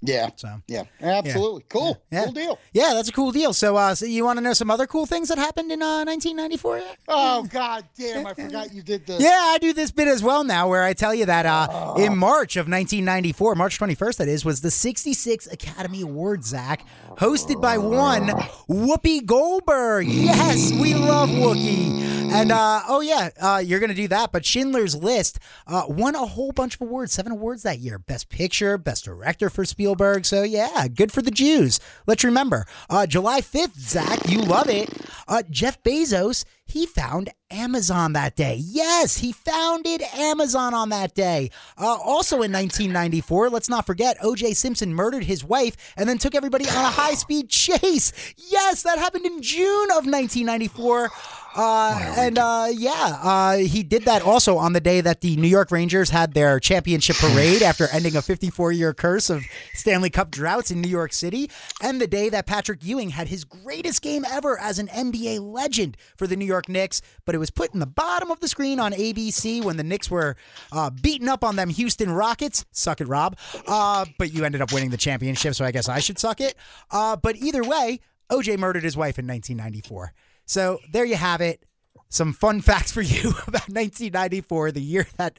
Speaker 3: Yeah,
Speaker 1: So
Speaker 3: yeah, absolutely. Cool,
Speaker 1: Yeah.
Speaker 3: cool deal.
Speaker 1: yeah, that's a cool deal. So uh, so you want to know some other cool things that happened in uh 1994?
Speaker 3: Oh god damn! I forgot you did this.
Speaker 1: Yeah, I do this bit as well now where I tell you that uh, in March of 1994, March 21st, that is, was the 66 Academy Awards, Zach, hosted by one Whoopi Goldberg. Yes, we love Whoopi. And uh, oh yeah, uh, you're gonna do that. But Schindler's List uh, won a whole bunch of awards, seven awards that year: Best Picture, Best Director for Spielberg. So yeah, good for the Jews. Let's remember, uh, July 5th, Zach, you love it. Uh, Jeff Bezos he found Amazon that day. Yes, he founded Amazon on that day. Uh, also in 1994, let's not forget, O.J. Simpson murdered his wife and then took everybody on a high speed chase. Yes, that happened in June of 1994. Uh, and uh, yeah, uh, he did that also on the day that the New York Rangers had their championship parade after ending a 54 year curse of Stanley Cup droughts in New York City, and the day that Patrick Ewing had his greatest game ever as an NBA legend for the New York Knicks. But it was put in the bottom of the screen on ABC when the Knicks were uh, beating up on them Houston Rockets. Suck it, Rob. Uh, but you ended up winning the championship, so I guess I should suck it. Uh, but either way, OJ murdered his wife in 1994. So there you have it. Some fun facts for you about 1994, the year that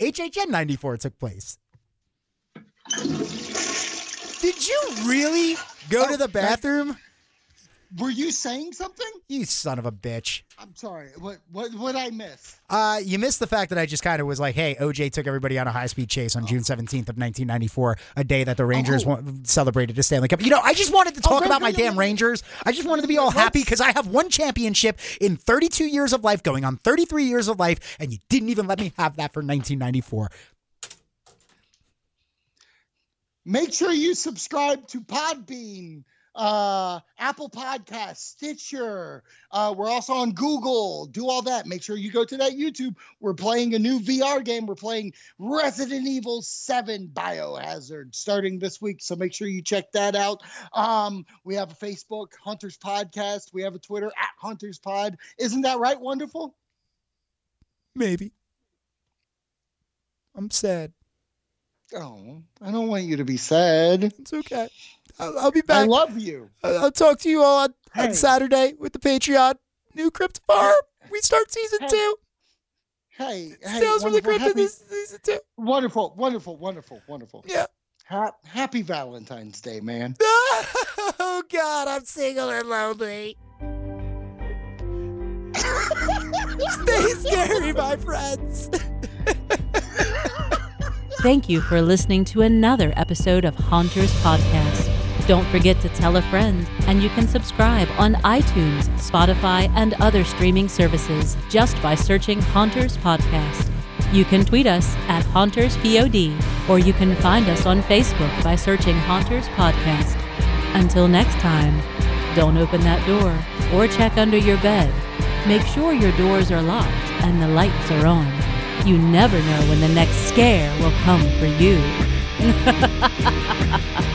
Speaker 1: HHN 94 took place. Did you really go oh, to the bathroom?
Speaker 3: Were you saying something?
Speaker 1: You son of a bitch.
Speaker 3: I'm sorry. What what what I miss?
Speaker 1: Uh, you missed the fact that I just kind of was like, "Hey, OJ took everybody on a high speed chase on June 17th of 1994, a day that the Rangers
Speaker 3: Oh.
Speaker 1: wa- celebrated a Stanley Cup." You know, I just wanted to talk
Speaker 3: no,
Speaker 1: about my damn. Rangers. I just wanted to be all happy because I have one championship in 32 years of life, going on 33 years of life, and you didn't even let me have that for 1994.
Speaker 3: Make sure you subscribe to Podbean, uh, Apple Podcast, Stitcher. Uh, we're also on Google. Do all that. Make sure you go to that YouTube. We're playing a new VR game. We're playing Resident Evil 7 Biohazard starting this week. So make sure you check that out. Um, we have a Facebook, Haunters Podcast. We have a Twitter at Haunters Pod. Isn't that right? Wonderful.
Speaker 1: Maybe. I'm sad.
Speaker 3: Oh, I don't want you to be sad.
Speaker 1: It's okay. I'll, I'll be back.
Speaker 3: I love you.
Speaker 1: I'll, I'll talk to you all on, on Saturday with the Patreon. New Crypt Farm. We start season
Speaker 3: Hey.
Speaker 1: two.
Speaker 3: Hey, hey,
Speaker 1: Tales from the
Speaker 3: wonderful,
Speaker 1: Crypt in
Speaker 3: happy-
Speaker 1: this season two.
Speaker 3: Wonderful, wonderful, wonderful, wonderful.
Speaker 1: Yeah.
Speaker 3: Ha- happy Valentine's Day, man.
Speaker 1: Oh God, I'm single and lonely. Stay scary, my friends.
Speaker 2: Thank you for listening to another episode of Haunters Podcast. Don't forget to tell a friend, and you can subscribe on iTunes, Spotify, and other streaming services just by searching Haunters Podcast. You can tweet us at HauntersPod, or you can find us on Facebook by searching Haunters Podcast. Until next time, don't open that door or check under your bed. Make sure your doors are locked and the lights are on. You never know when the next scare will come for you.